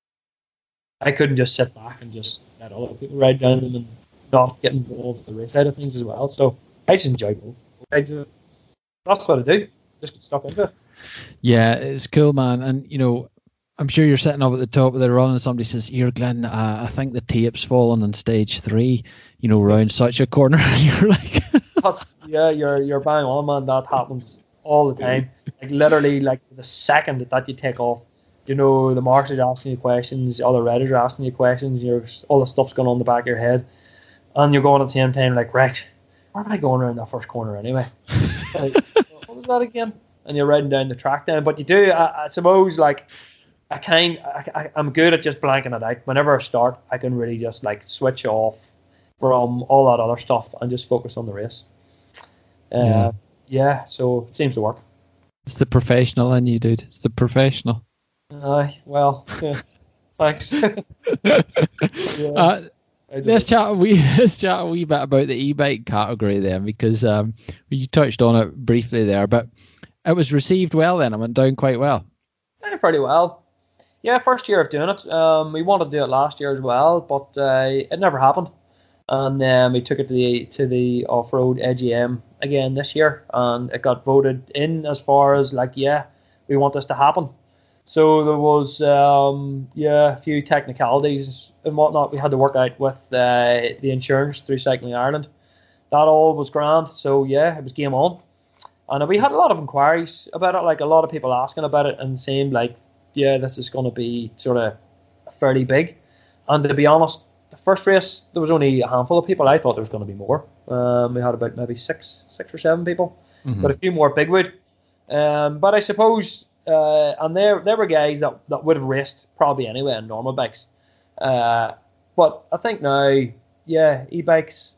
I couldn't just sit back and just let other people ride down them and not get involved with the race side of things as well. So I just enjoy both. That's what I do just get stuck into it. Yeah, it's cool, man. And you know, I'm sure you're sitting up at the top of the run and somebody says, Here, Glenn, uh, I think the tape's fallen on stage three, you know, around such a corner. And you're like, That's, Yeah, you're, you're bang on, man. That happens all the time. Like, literally, like the second that you take off, you know, the marshals are asking you questions, all the other riders are asking you questions, you're, all the stuff's going on in the back of your head. and you're going at the same time like, right, where am I going around that first corner anyway? like, what was that again? And you're riding down the track then, but you do, I, I suppose, like I kind, I, I'm good at just blanking it out. Whenever I start, I can really just like switch off from all that other stuff and just focus on the race. Uh, yeah. yeah, so it seems to work. It's the professional in you, dude. It's the professional. Aye, uh, well, yeah. thanks. yeah. uh, let's chat a wee let's chat a wee bit about the e-bike category then, because um, you touched on it briefly there, but it was received well then. It went down quite well. Yeah, pretty well. Yeah, first year of doing it. Um, we wanted to do it last year as well, but uh, it never happened. And um, we took it to the to the off road AGM again this year, and it got voted in as far as like, yeah, we want this to happen. So there was um, yeah a few technicalities and whatnot we had to work out with uh, the insurance through Cycling Ireland. That all was grand. So yeah, it was game on. And we had a lot of inquiries about it, like a lot of people asking about it and saying like, yeah, this is going to be sort of fairly big. And to be honest, the first race there was only a handful of people. I thought there was going to be more. Um, we had about maybe six, six or seven people, mm-hmm. but a few more bigwood. Um, but I suppose, uh, and there there were guys that, that would have raced probably anyway on normal bikes. Uh, but I think now, yeah, e-bikes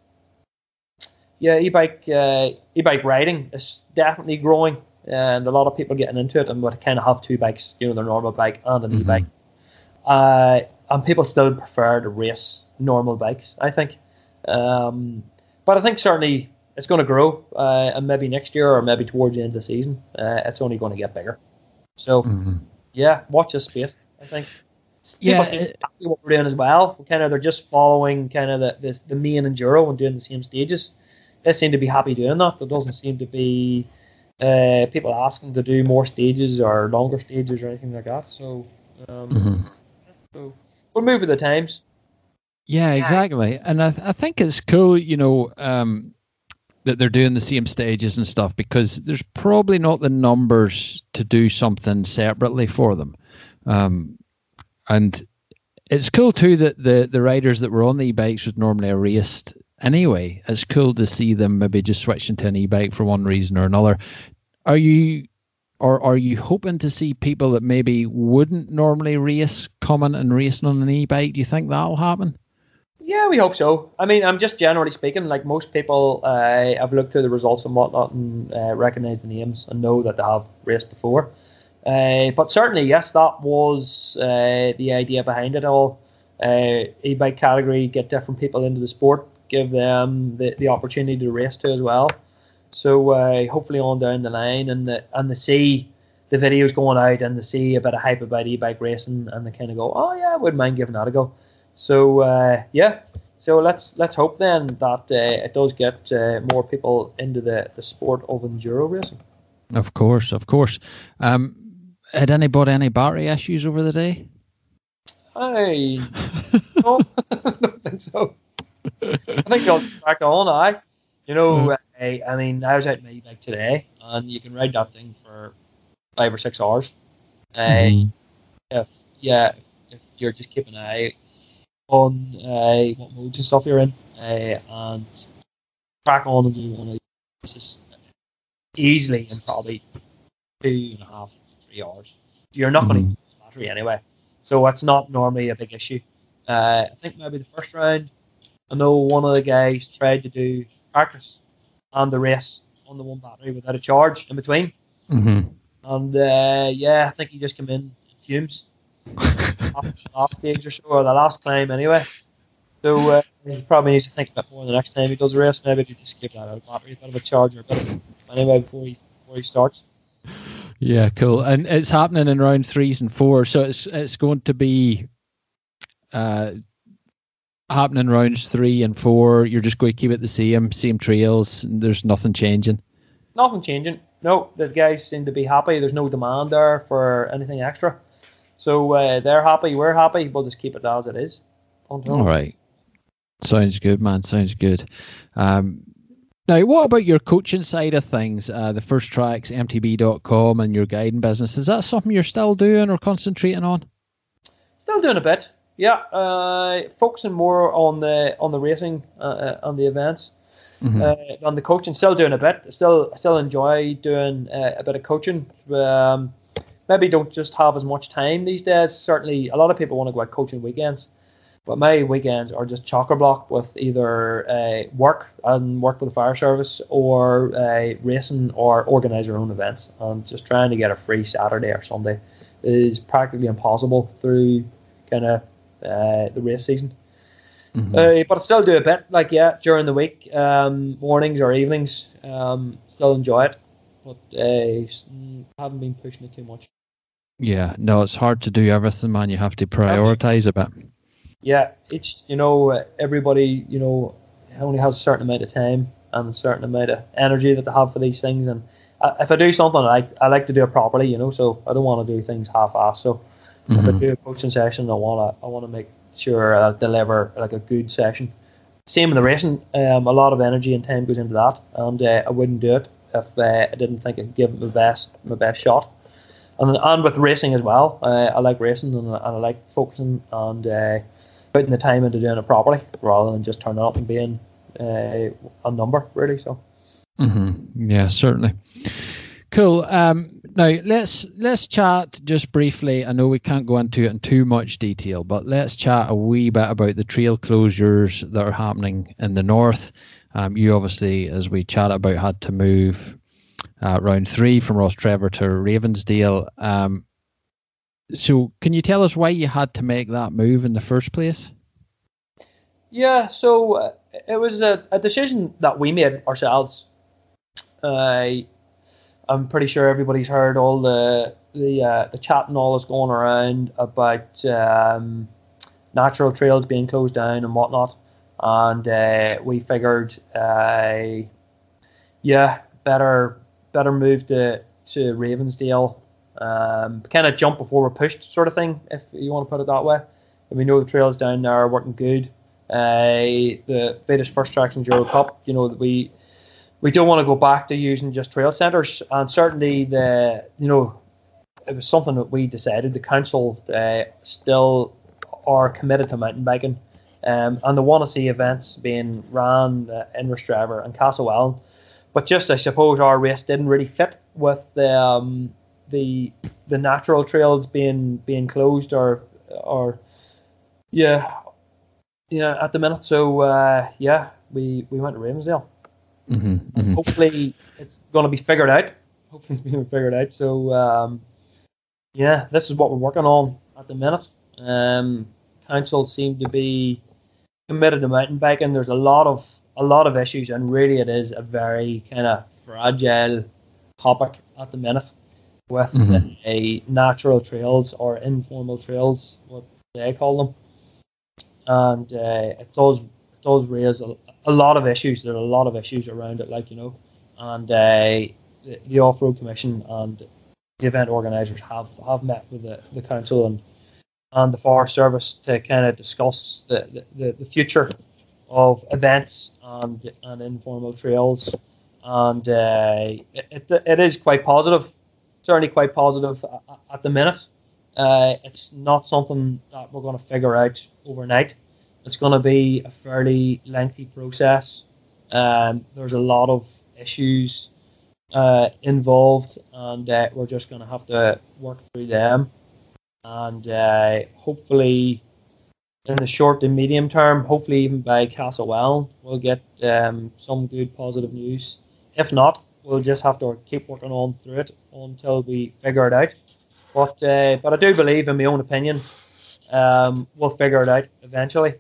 yeah, e-bike uh, e-bike riding is definitely growing, and a lot of people getting into it and would kind of have two bikes, you know, their normal bike and an mm-hmm. e-bike. Uh, and people still prefer to race normal bikes, I think. Um, but I think certainly it's going to grow, uh, and maybe next year or maybe towards the end of the season, uh, it's only going to get bigger. So, mm-hmm. yeah, watch this space. I think. People yeah, it, what we're doing as well. Kind of, they're just following kind of the, the the main enduro and doing the same stages they seem to be happy doing that. There doesn't seem to be uh, people asking to do more stages or longer stages or anything like that. So, um, mm-hmm. so we'll move with the times. Yeah, exactly. And I, th- I think it's cool, you know, um, that they're doing the same stages and stuff because there's probably not the numbers to do something separately for them. Um, and it's cool too that the the riders that were on the e-bikes would normally raced anyway. It's cool to see them maybe just switching to an e-bike for one reason or another. Are you or are you hoping to see people that maybe wouldn't normally race coming and racing on an e-bike? Do you think that'll happen? Yeah, we hope so. I mean, I'm just generally speaking, like most people, uh, I've looked through the results and whatnot and uh, recognised the names and know that they have raced before. Uh, but certainly, yes, that was uh, the idea behind it all. Uh, e-bike category, get different people into the sport give them the, the opportunity to race to as well. So uh, hopefully on down the line and the and the see the videos going out and the see a bit of hype about e-bike racing and they kind of go, oh yeah, I wouldn't mind giving that a go. So uh, yeah, so let's let's hope then that uh, it does get uh, more people into the, the sport of enduro racing. Of course, of course. Um, had anybody any battery issues over the day? I no, I don't think so. I think you'll crack on. I, you know. I, I mean, I was out in my bike today, and you can ride that thing for five or six hours. Mm. Uh, if yeah, if you're just keeping an eye on uh, what modes and stuff you're in, uh, and crack on and do one of these easily in probably two and a half, three hours. You're not mm. going to battery anyway, so it's not normally a big issue. Uh, I think maybe the first round I know one of the guys tried to do practice and the race on the one battery without a charge in between. Mm-hmm. And uh, yeah, I think he just came in fumes after the last stage or so, or the last climb anyway. So uh, he probably needs to think a bit more the next time he does a race. Maybe he just give that out battery, a bit of a charger, a bit of anyway before he before he starts. Yeah, cool. And it's happening in round threes and fours, so it's it's going to be uh, happening rounds three and four? You're just going to keep it the same, same trails. there's nothing changing. Nothing changing. No, the guys seem to be happy. There's no demand there for anything extra. So uh, they're happy. We're happy. We'll just keep it as it is. All right. Sounds good, man. Sounds good. Um, now, what about your coaching side of things? Uh, the first tracks, MTB.com, and your guiding business. Is that something you're still doing or concentrating on? Still doing a bit. Yeah, uh, focusing more on the on the racing uh, uh, on the events, Mhm. uh, on the coaching. Still doing a bit. Still still enjoy doing uh, a bit of coaching. Um, maybe don't just have as much time these days. Certainly, a lot of people want to go out coaching weekends, but my weekends are just chocker block with either uh, work and work with the fire service or uh, racing or organise your own events. And just trying to get a free Saturday or Sunday is practically impossible through kind of uh, the race season. Mhm. Uh, but I still do a bit, like yeah, during the week, um, mornings or evenings. Um, still enjoy it, but uh, haven't been pushing it too much. yeah, no, it's hard to do everything, man. You have to prioritize a bit. Yeah, it's you know uh, everybody you know only has a certain amount of time and a certain amount of energy that they have for these things, and I, if I do something, I like I like to do it properly, you know. So I don't want to do things half-assed. So if I do a coaching session, I wanna I wanna make sure I deliver like a good session. Same in the racing, um, a lot of energy and time goes into that, and uh, I wouldn't do it if uh, I didn't think I'd give it my best my best shot. And and with racing as well, uh, I like racing and, I- and I like focusing and uh, putting the time into doing it properly rather than just turning up and being uh, a number really. So hmm Yeah, certainly. Cool. Um, now let's let's chat just briefly. I know we can't go into it in too much detail, but let's chat a wee bit about the trail closures that are happening in the north. Um, you obviously, as we chat about, had to move uh, round three from Rostrevor to Ravensdale. Um, so, can you tell us why you had to make that move in the first place? Yeah, so uh, it was a, a decision that we made ourselves. I I'm pretty sure everybody's heard all the the uh, the chat and all that's going around about um, natural trails being closed down and whatnot, and uh, we figured, uh, yeah, better better move to to Ravensdale, um, kind of jump before we're pushed, sort of thing, if you want to put it that way. And we know the trails down there are working good. Uh, the Vitus First Tracks Enduro Cup, you know, that we we don't want to go back to using just trail centres, and certainly the you know it was something that we decided. The council uh, still are committed to mountain biking, um, and they want to see events being ran uh, in Rostrevor and Castlewellan. But just I suppose our race didn't really fit with the um, the the natural trails being being closed or or yeah yeah at the minute. So uh, yeah, we we went to Ravensdale. Mm-hmm, Hopefully it's going to be figured out. Hopefully it's being figured out. So um, yeah, this is what we're working on at the minute. Um, council seem to be committed to mountain biking. There's a lot of a lot of issues, and really it is a very kind of fragile topic at the minute with Mhm. a natural trails or informal trails, what they call them, and uh, it does it does raise a, a lot of issues. There are a lot of issues around it, like you know, and uh, the, the off road commission and the event organisers have have met with the, the council and and the Forest Service to kind of discuss the, the, the future of events and and informal trails, and uh, it, it, it is quite positive, certainly quite positive at, at the minute. Uh, it's not something that we're going to figure out overnight. It's going to be a fairly lengthy process. Um, there's a lot of issues uh, involved, and uh, we're just going to have to work through them. And uh, hopefully, in the short and medium term, hopefully even by Castlewell, we'll get um, some good positive news. If not, we'll just have to keep working on through it until we figure it out. But uh, but I do believe, in my own opinion, um, we'll figure it out eventually,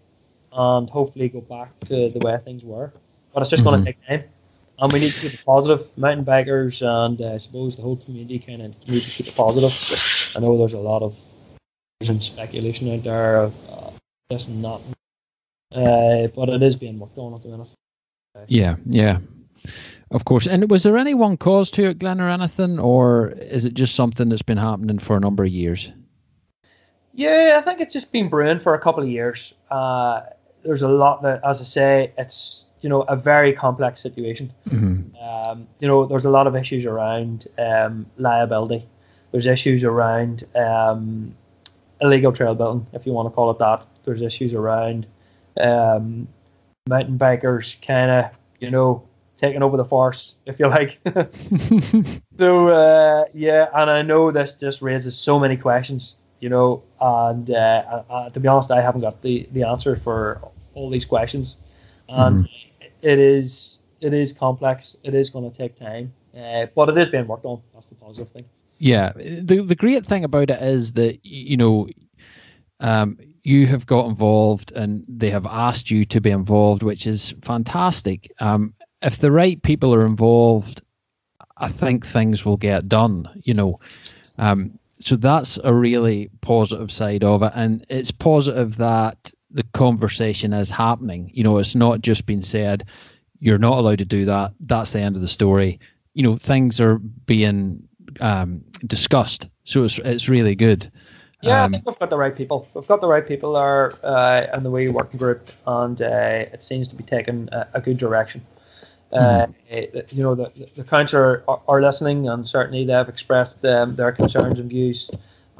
and hopefully go back to the way things were. But it's just going Mhm. to take time, and we need to keep it positive. Mountain bikers and uh, I suppose the whole community kind of need to keep it positive. I know there's a lot of some speculation out there of uh, this and that, uh, but it is being worked on at the minute. Yeah, yeah. Of course. And was there any one cause to it, Glenn, or anything, or is it just something that's been happening for a number of years? Yeah, I think it's just been brewing for a couple of years. Uh, there's a lot that, as I say, it's you know a very complex situation. Mm-hmm. Um, you know, there's a lot of issues around um, liability. There's issues around um, illegal trail building, if you want to call it that. There's issues around um, mountain bikers kind of, you know, taking over the force, if you like. so uh, yeah, and I know this just raises so many questions, you know, and uh, uh, to be honest, I haven't got the, the answer for all these questions, and mm-hmm. it is it is complex. It is going to take time, uh, but it is being worked on. That's the positive thing. Yeah, the the great thing about it is that you know, um, you have got involved and they have asked you to be involved, which is fantastic. Um, if the right people are involved, I think things will get done. You know, um, so that's a really positive side of it, and it's positive that the conversation is happening. You know, it's not just been said, you're not allowed to do that. That's the end of the story. You know, things are being um, discussed, so it's it's really good. Yeah, um, I think we've got the right people. We've got the right people there uh, in the way working group, and uh, it seems to be taking a, a good direction. Uh, mm-hmm. you know, the, the council are, are, listening, and certainly they've expressed um, their concerns and views,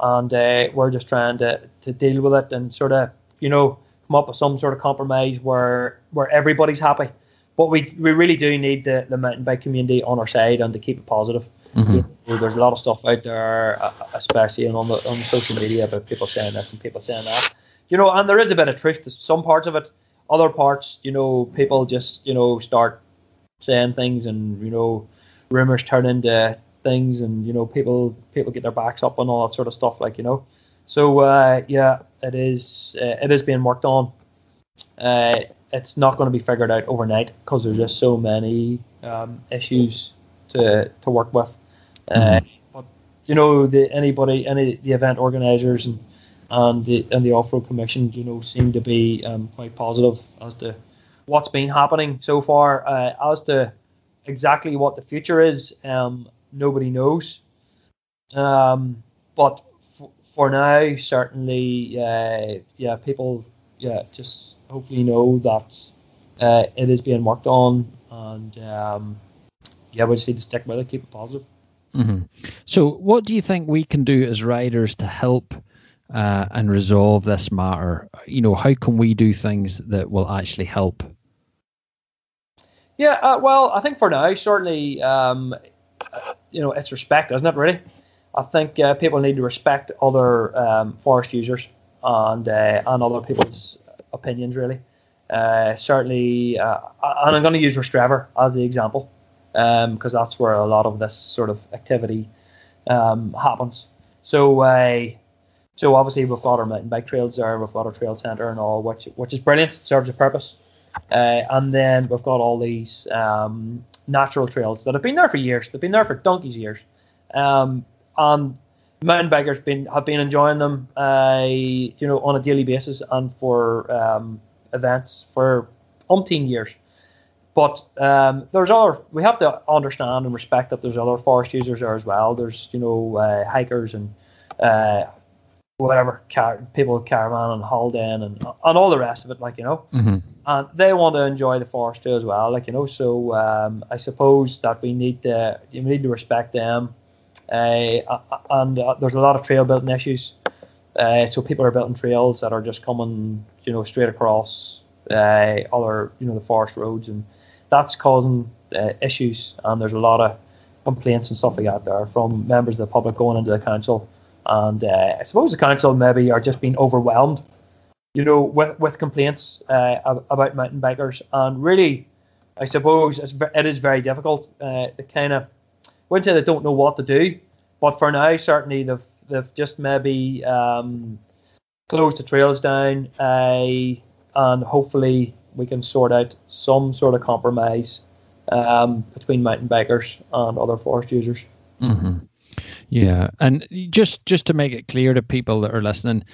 and uh, we're just trying to, to deal with it and sort of, you know, come up with some sort of compromise where where everybody's happy. But we we really do need the, the mountain bike community on our side and to keep it positive. Mm-hmm. You know, there's a lot of stuff out there, uh, especially on the on social media about people saying this and people saying that. You know, and there is a bit of truth to some parts of it. Other parts, you know, people just you know start saying things and you know rumors turn into things and you know people people get their backs up and all that sort of stuff like you know. So uh, yeah it is uh, it is being worked on. Uh, it's not going to be figured out overnight because there's just so many um, issues to to work with. Uh, mm-hmm. but you know the anybody any the event organizers and and the and the off-road commission you know seem to be um, quite positive as to what's been happening so far. Uh, as to exactly what the future is, um, nobody knows. Um, but f- for now, certainly, uh, yeah, people, yeah, just hopefully know that uh, it is being worked on, and um, yeah, we just need to stick with it, keep it positive. Mm-hmm. So, what do you think we can do as riders to help? uh, and resolve this matter? You know, how can we do things that will actually help? Yeah, uh, well, I think for now, certainly, um, you know, it's respect, isn't it? Really, I think uh, people need to respect other um, forest users and uh, and other people's opinions. Really, uh, certainly, uh, and I'm going to use Rostrevor as the example because um, that's where a lot of this sort of activity um, happens. So. Uh, so obviously we've got our mountain bike trails there, we've got our trail centre and all, which which is brilliant, serves a purpose. Uh, and then we've got all these um, natural trails that have been there for years. They've been there for donkey's years. Um, and mountain bikers been have been enjoying them, uh, you know, on a daily basis and for um, events for umpteen years. But um, there's other. We have to understand and respect that there's other forest users there as well. There's you know uh, hikers and uh, whatever car, people caravan and holidaying and and all the rest of it, like you know, mm-hmm. and they want to enjoy the forest too as well, like you know. So um, I suppose that we need to we need to respect them, uh, and uh, there's a lot of trail building issues. Uh, so people are building trails that are just coming, you know, straight across uh, other, you know, the forest roads, and that's causing uh, issues. And there's a lot of complaints and stuff like that there from members of the public going into the council and uh, I suppose the council maybe are just being overwhelmed, you know, with with complaints uh, about mountain bikers, and really, I suppose it's, it is very difficult. Uh, to kind of, I wouldn't say they don't know what to do, but for now, certainly they've they've just maybe um, closed the trails down, uh, and hopefully we can sort out some sort of compromise um, between mountain bikers and other forest users. Mm-hmm. Yeah, and just just to make it clear to people that are listening,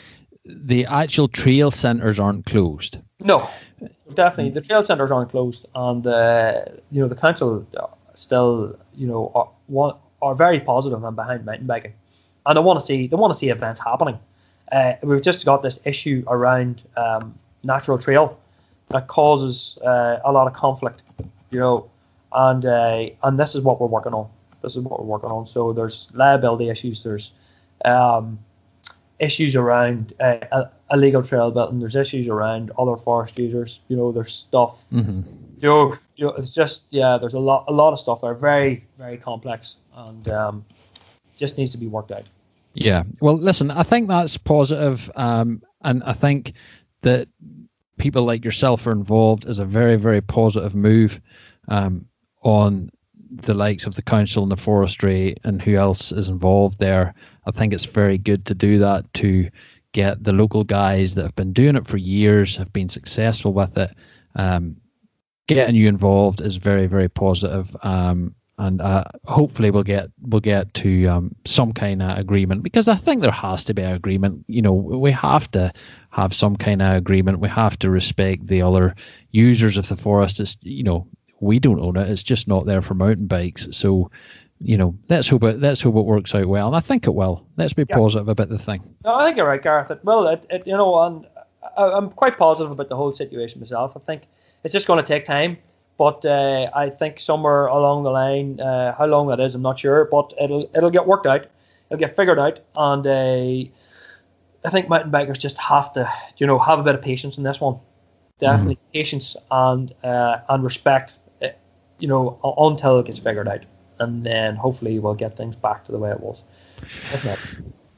the actual trail centres aren't closed. No, definitely. The trail centres aren't closed, and uh, you know the council still you know are, are very positive and behind mountain biking, and they want to see they want to see events happening. Uh, we've just got this issue around um, natural trail that causes uh, a lot of conflict, you know, and uh, and this is what we're working on this is what we're working on. So there's liability issues. There's um, issues around uh, illegal trail building. There's issues around other forest users. You know, there's stuff. Mm-hmm. You, know, you know, it's just yeah. There's a lot, a lot of stuff there. Very, very complex, and um, just needs to be worked out. Yeah. Well, listen, I think that's positive, um, and I think that people like yourself are involved is a very, very positive move um, on the likes of the council and the forestry and who else is involved there. I think it's very good to do that to get the local guys that have been doing it for years, have been successful with it. Um, getting you involved is very, very positive. Um, and uh, hopefully we'll get we'll get to um, some kind of agreement because I think there has to be an agreement. You know, we have to have some kind of agreement. We have to respect the other users of the forest. It's, you know, we don't own it. It's just not there for mountain bikes. So, you know, let's hope it let's hope it works out well, and I think it will. Let's be yeah. positive about the thing. No, I think you're right, Gareth. It, well, it, it, you know, and I'm quite positive about the whole situation myself. I think it's just going to take time, but uh, I think somewhere along the line, uh, how long that is, I'm not sure, but it'll it'll get worked out. It'll get figured out, and uh, I think mountain bikers just have to, you know, have a bit of patience in this one. Definitely mm-hmm. patience and uh, and respect you know, until it gets figured out, and then hopefully we'll get things back to the way it was.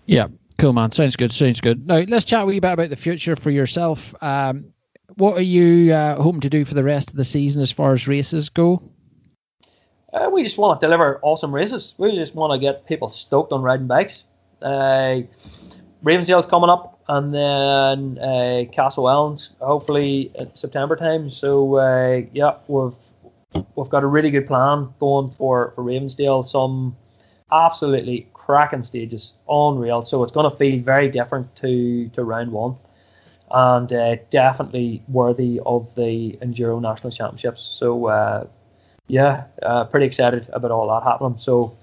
Yeah, cool, man. Sounds good. Sounds good. Now let's chat a wee bit about the future for yourself. Um, what are you uh, hoping to do for the rest of the season as far as races go? Uh, we just want to deliver awesome races. We just want to get people stoked on riding bikes. Uh, Ravensdale's coming up, and then uh, Castle Castlewellan's hopefully at September time. So uh, yeah, we've we've got a really good plan going for, for Ravensdale. Some absolutely cracking stages, unreal. So it's going to feel very different to, to round one, and uh, definitely worthy of the Enduro National Championships. So uh, yeah, uh, pretty excited about all that happening. So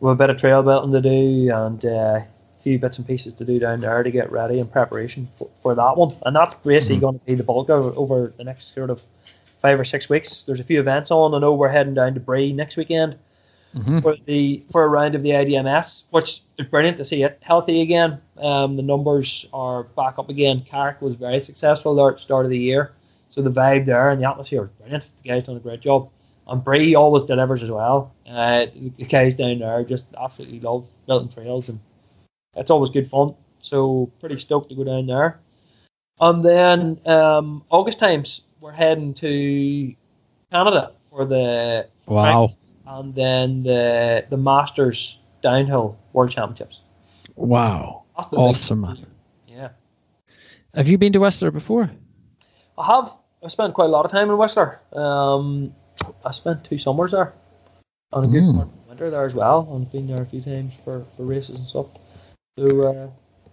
we've a bit of trail building to do and uh, a few bits and pieces to do down there to get ready in preparation for, for that one. And that's basically mm-hmm. going to be the bulk of over the next sort of five or six weeks. There's a few events on. I know we're heading down to Bray next weekend mm-hmm. for the for a round of the IDMS, which is brilliant to see it healthy again. Um, the numbers are back up again. Carrick was very successful there at the start of the year, so the vibe there and the atmosphere is brilliant. The guys done a great job. And Bray always delivers as well. Uh, the guys down there just absolutely love building trails, and it's always good fun. So pretty stoked to go down there. And then um, August times, we're heading to Canada for the wow, and then the the Masters downhill World Championships. Wow, awesome, man. Yeah. Have you been to Whistler before? I have. I spent quite a lot of time in Whistler. Um, I spent two summers there, and a good mm. winter there as well. I've been there a few times for, for races and stuff. So uh,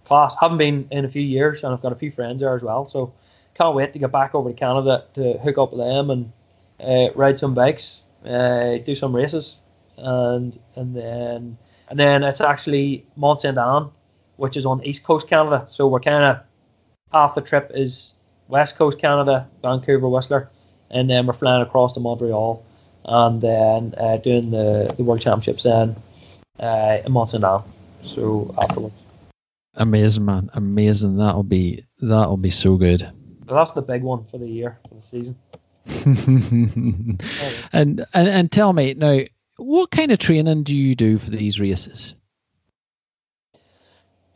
class. Haven't been in a few years, and I've got a few friends there as well. So can't wait to get back over to Canada to hook up with them and uh, ride some bikes, uh, do some races, and and then and then it's actually Mont Sainte Anne, which is on East Coast Canada. So we're kind of half the trip is West Coast Canada, Vancouver, Whistler, and then we're flying across to Montreal, and then uh, doing the, the World Championships then uh, in Mont Sainte Anne. So afterwards. Amazing, man! Amazing. That'll be that'll be so good. But that's the big one for the year, for the season. and, and and tell me now, what kind of training do you do for these races?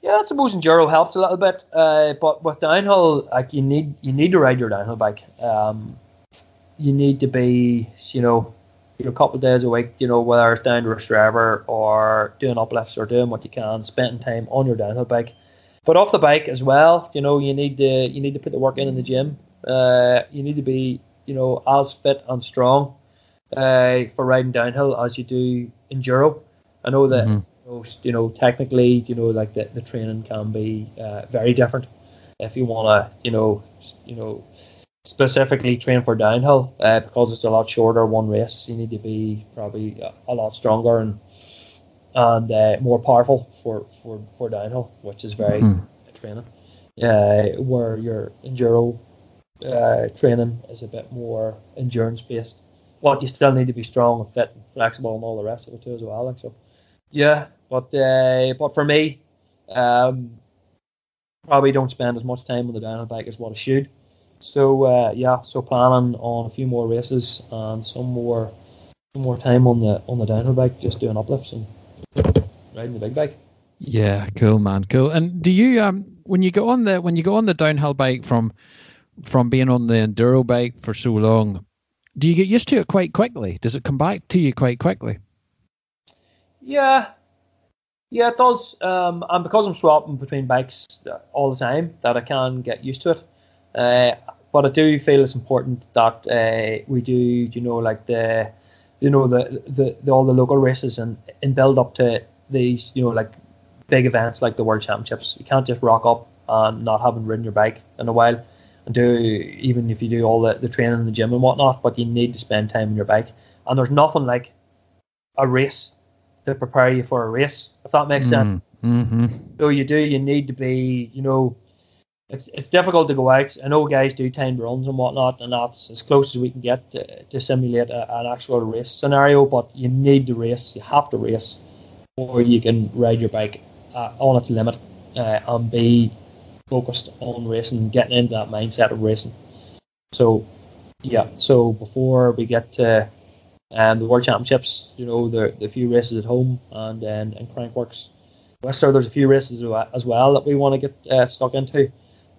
Yeah, I suppose enduro helps a little bit, uh, but with downhill, like you need you need to ride your downhill bike. Um, you need to be, you know, you know, a couple of days a week, you know, whether it's down to Rostrevor or doing uplifts or doing what you can, spending time on your downhill bike. But off the bike as well, you know, you need to you need to put the work in in the gym. Uh, you need to be, you know, as fit and strong uh, for riding downhill as you do enduro. I know that mm-hmm. you, know, you know technically, you know, like the, the training can be uh, very different. If you want to, you know, you know, specifically train for downhill uh, because it's a lot shorter one race, you need to be probably a, a lot stronger and and uh, more powerful for, for, for downhill, which is very mm-hmm. training. Uh, where your enduro uh, training is a bit more endurance based. But you still need to be strong and fit and flexible and all the rest of it too as well. Like so, yeah. But uh, but for me, um, probably don't spend as much time on the downhill bike as what I should. So uh, yeah, so planning on a few more races and some more some more time on the on the downhill bike, just doing uplifts and riding the big bike. Yeah, cool, man, cool. And do you um when you go on the when you go on the downhill bike from from being on the enduro bike for so long, do you get used to it quite quickly? Does it come back to you quite quickly? Yeah, yeah, it does. Um, and because I'm swapping between bikes all the time, that I can get used to it. Uh, but I do feel it's important that uh, we do, you know, like the, you know, the, the, the all the local races and, and build up to these, you know, like big events like the World Championships. You can't just rock up and not having ridden your bike in a while and do even if you do all the, the training in the gym and whatnot, but you need to spend time on your bike. And there's nothing like a race to prepare you for a race, if that makes sense. Mm-hmm. So you do, you need to be, you know, it's it's difficult to go out. I know guys do timed runs and whatnot, and that's as close as we can get to, to simulate a, an actual race scenario. But you need to race, you have to race, or you can ride your bike uh, on its limit uh, and be focused on racing, getting into that mindset of racing. So, yeah. So before we get to um, the World Championships, you know, the the few races at home, and then in Crankworx Whistler, there's a few races as well that we want to get uh, stuck into.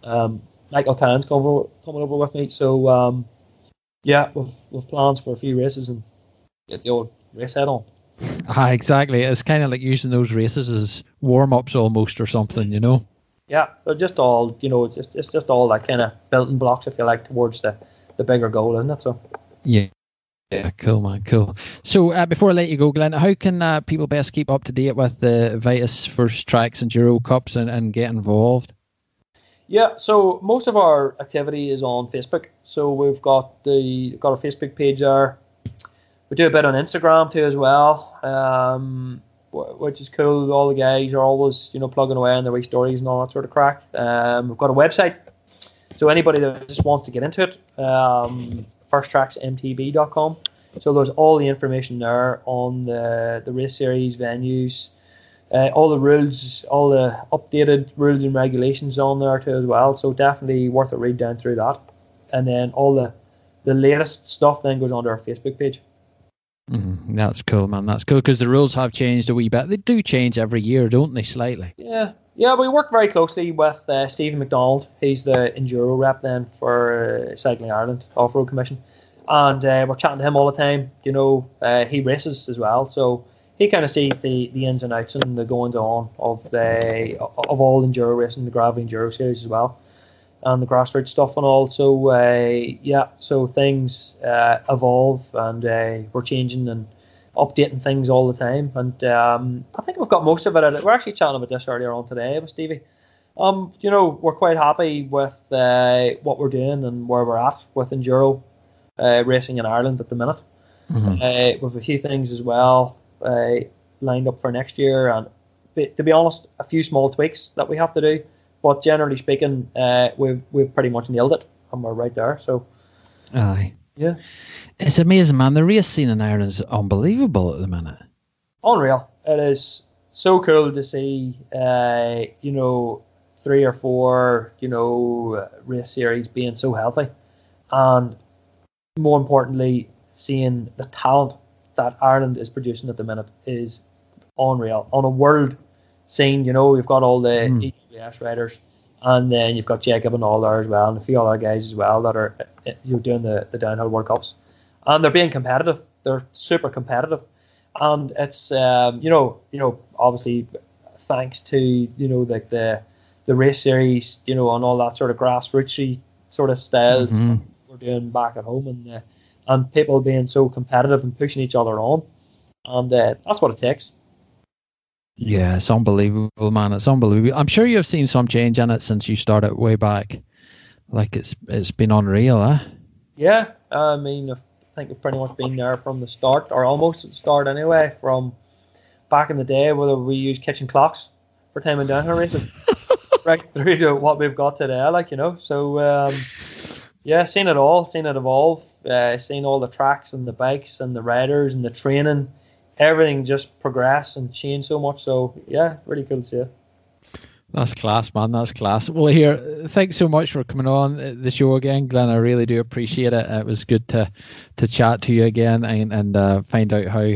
Um, Michael Cairns coming over, coming over with me, so um, yeah, we've, we've plans for a few races and get the old race head on. Ah, exactly. It's kind of like using those races as warm ups almost or something, you know. Yeah, they're just all you know. It's just it's just all that kind of building blocks, if you like, towards the the bigger goal, isn't it? So. Yeah. Yeah, cool, man, cool. So uh, before I let you go, Glenn, how can uh, people best keep up to date with the Vitus First Tracks Enduro Cups and, and get involved? Yeah, so most of our activity is on Facebook. So we've got the got our Facebook page there. We do a bit on Instagram too as well, um, which is cool. All the guys are always you know plugging away on their wee stories and all that sort of crack. Um, we've got a website, so anybody that just wants to get into it, um, firsttracksmtb.com. So there's all the information there on the the race series venues uh, all the rules, all the updated rules and regulations on there too as well. So definitely worth a read down through that. And then all the the latest stuff then goes onto our Facebook page. Mm, that's cool, man. That's cool because the rules have changed a wee bit. They do change every year, don't they? Slightly. Yeah, yeah. We work very closely with uh, Stephen McDonald. He's the enduro rep then for uh, Cycling Ireland Off Road Commission, and uh, we're chatting to him all the time. You know, uh, he races as well, so he kind of sees the, the ins and outs and the goings on of the of all enduro racing, the gravity enduro series as well, and the grassroots stuff and all. So uh, yeah, so things uh, evolve and uh, we're changing and updating things all the time. And um, I think we've got most of it. We're actually chatting about this earlier on today with Stevie. Um, you know, we're quite happy with uh, what we're doing and where we're at with enduro uh, racing in Ireland at the minute. Mm-hmm. Uh, with a few things as well uh, lined up for next year, and to be honest, a few small tweaks that we have to do. But generally speaking, uh, we've we've pretty much nailed it, and we're right there. So, aye, yeah, it's amazing, man. The race scene in Ireland is unbelievable at the minute. Unreal. It is so cool to see. Uh, you know, three or four, you know, race series being so healthy, and more importantly, seeing the talent that Ireland is producing at the minute is unreal. On a world scene, you know, we've got all the mm. EWS riders, and then you've got Jacob and all there as well, and a few other guys as well that are you know, doing the, the downhill World Cups, and they're being competitive. They're super competitive, and it's um, you know you know obviously thanks to you know like the the race series, you know, and all that sort of grassrootsy sort of styles mm-hmm. we're doing back at home, and the and people being so competitive and pushing each other on, and uh, that's what it takes. Yeah, it's unbelievable, man. It's unbelievable. I'm sure you've seen some change in it since you started way back. Like it's it's been unreal, eh? Yeah, I mean, I think we've pretty much been there from the start, or almost at the start anyway. From back in the day, whether we used kitchen clocks for time and downhill races, right through to what we've got today, like you know. So um, yeah, seen it all, seen it evolve, uh, seen all the tracks and the bikes and the riders and the training, everything just progress and change so much. So yeah, really cool to see. That's class, man. That's class. Well, here, thanks so much for coming on the show again, Glenn. I really do appreciate it. It was good to to chat to you again and and uh, find out how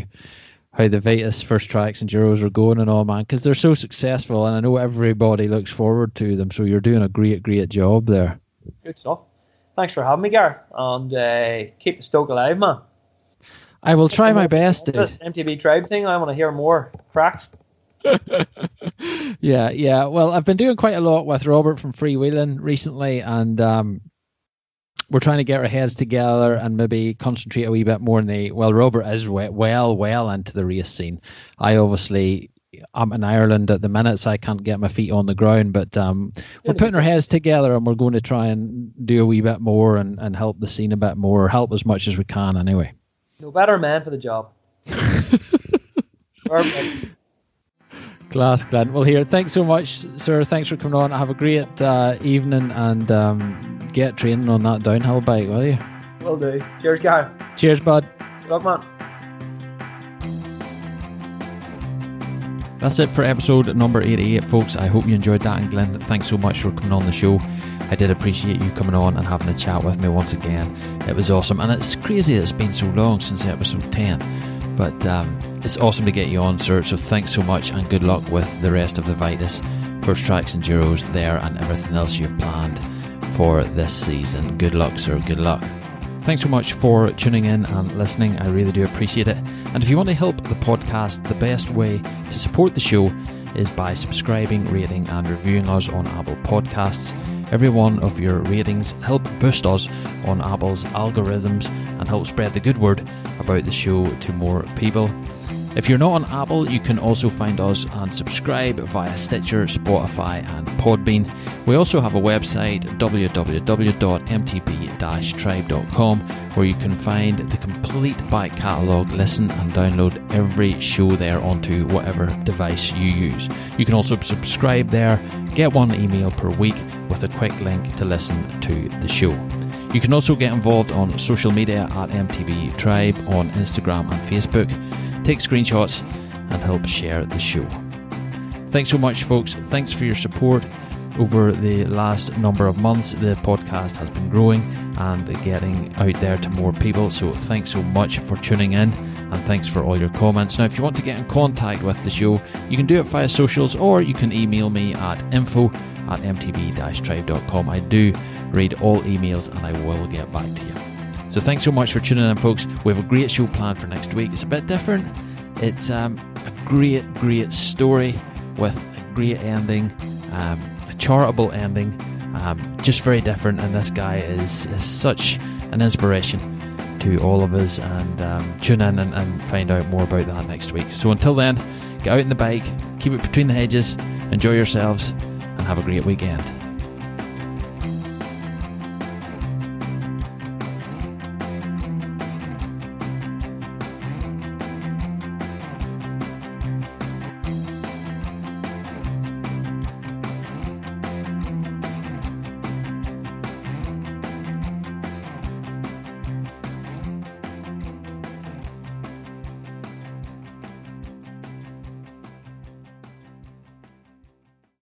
how the Vitus First Tracks Enduros are going and all, man, because they're so successful, and I know everybody looks forward to them. So you're doing a great, great job there. Good stuff. Thanks for having me, Gareth, and uh, keep the stoke alive, man. I will try my best. This MTB tribe thing, I want to hear more cracks. yeah, yeah. Well, I've been doing quite a lot with Robert from Freewheeling recently, and um, we're trying to get our heads together and maybe concentrate a wee bit more on the. Well, Robert is well, well into the race scene. I obviously. I'm in Ireland at the minute, so I can't get my feet on the ground. But um, we're putting our heads together, and we're going to try and do a wee bit more and, and help the scene a bit more, help as much as we can, anyway. No better man for the job. Class, Glenn. Well, here, thanks so much, sir. Thanks for coming on. Have a great uh, evening and um, get training on that downhill bike, will you? Will do. Cheers, guy. Cheers, bud. Good luck, man. That's it for episode number 88, folks. I hope you enjoyed that. And Glenn, thanks so much for coming on the show. I did appreciate you coming on and having a chat with me once again. It was awesome. And it's crazy that it's been so long since episode 10. But um, it's awesome to get you on, sir. So thanks so much and good luck with the rest of the Vitus, First Tracks Enduros there and everything else you've planned for this season. Good luck, sir. Good luck. Thanks so much for tuning in and listening. I really do appreciate it. And if you want to help the podcast, the best way to support the show is by subscribing, rating, and reviewing us on Apple Podcasts. Every one of your ratings help boost us on Apple's algorithms and help spread the good word about the show to more people. If you're not on Apple, you can also find us and subscribe via Stitcher, Spotify, and Podbean. We also have a website, www.mtb-tribe.com, where you can find the complete back catalogue, listen and download every show there onto whatever device you use. You can also subscribe there, get one email per week with a quick link to listen to the show. You can also get involved on social media at MTB Tribe on Instagram and Facebook take screenshots, and help share the show. Thanks so much, folks. Thanks for your support. Over the last number of months, the podcast has been growing and getting out there to more people. So, thanks so much for tuning in and thanks for all your comments. Now, if you want to get in contact with the show, you can do it via socials or you can email me at info at mtb tribe.com. I do read all emails and I will get back to you. So thanks so much for tuning in, folks. We have a great show planned for next week. It's a bit different. It's um, a great, great story with a great ending, um, a charitable ending, um, just very different. And this guy is, is such an inspiration to all of us. And um, tune in and, and find out more about that next week. So until then, get out in the bike, keep it between the hedges, enjoy yourselves, and have a great weekend.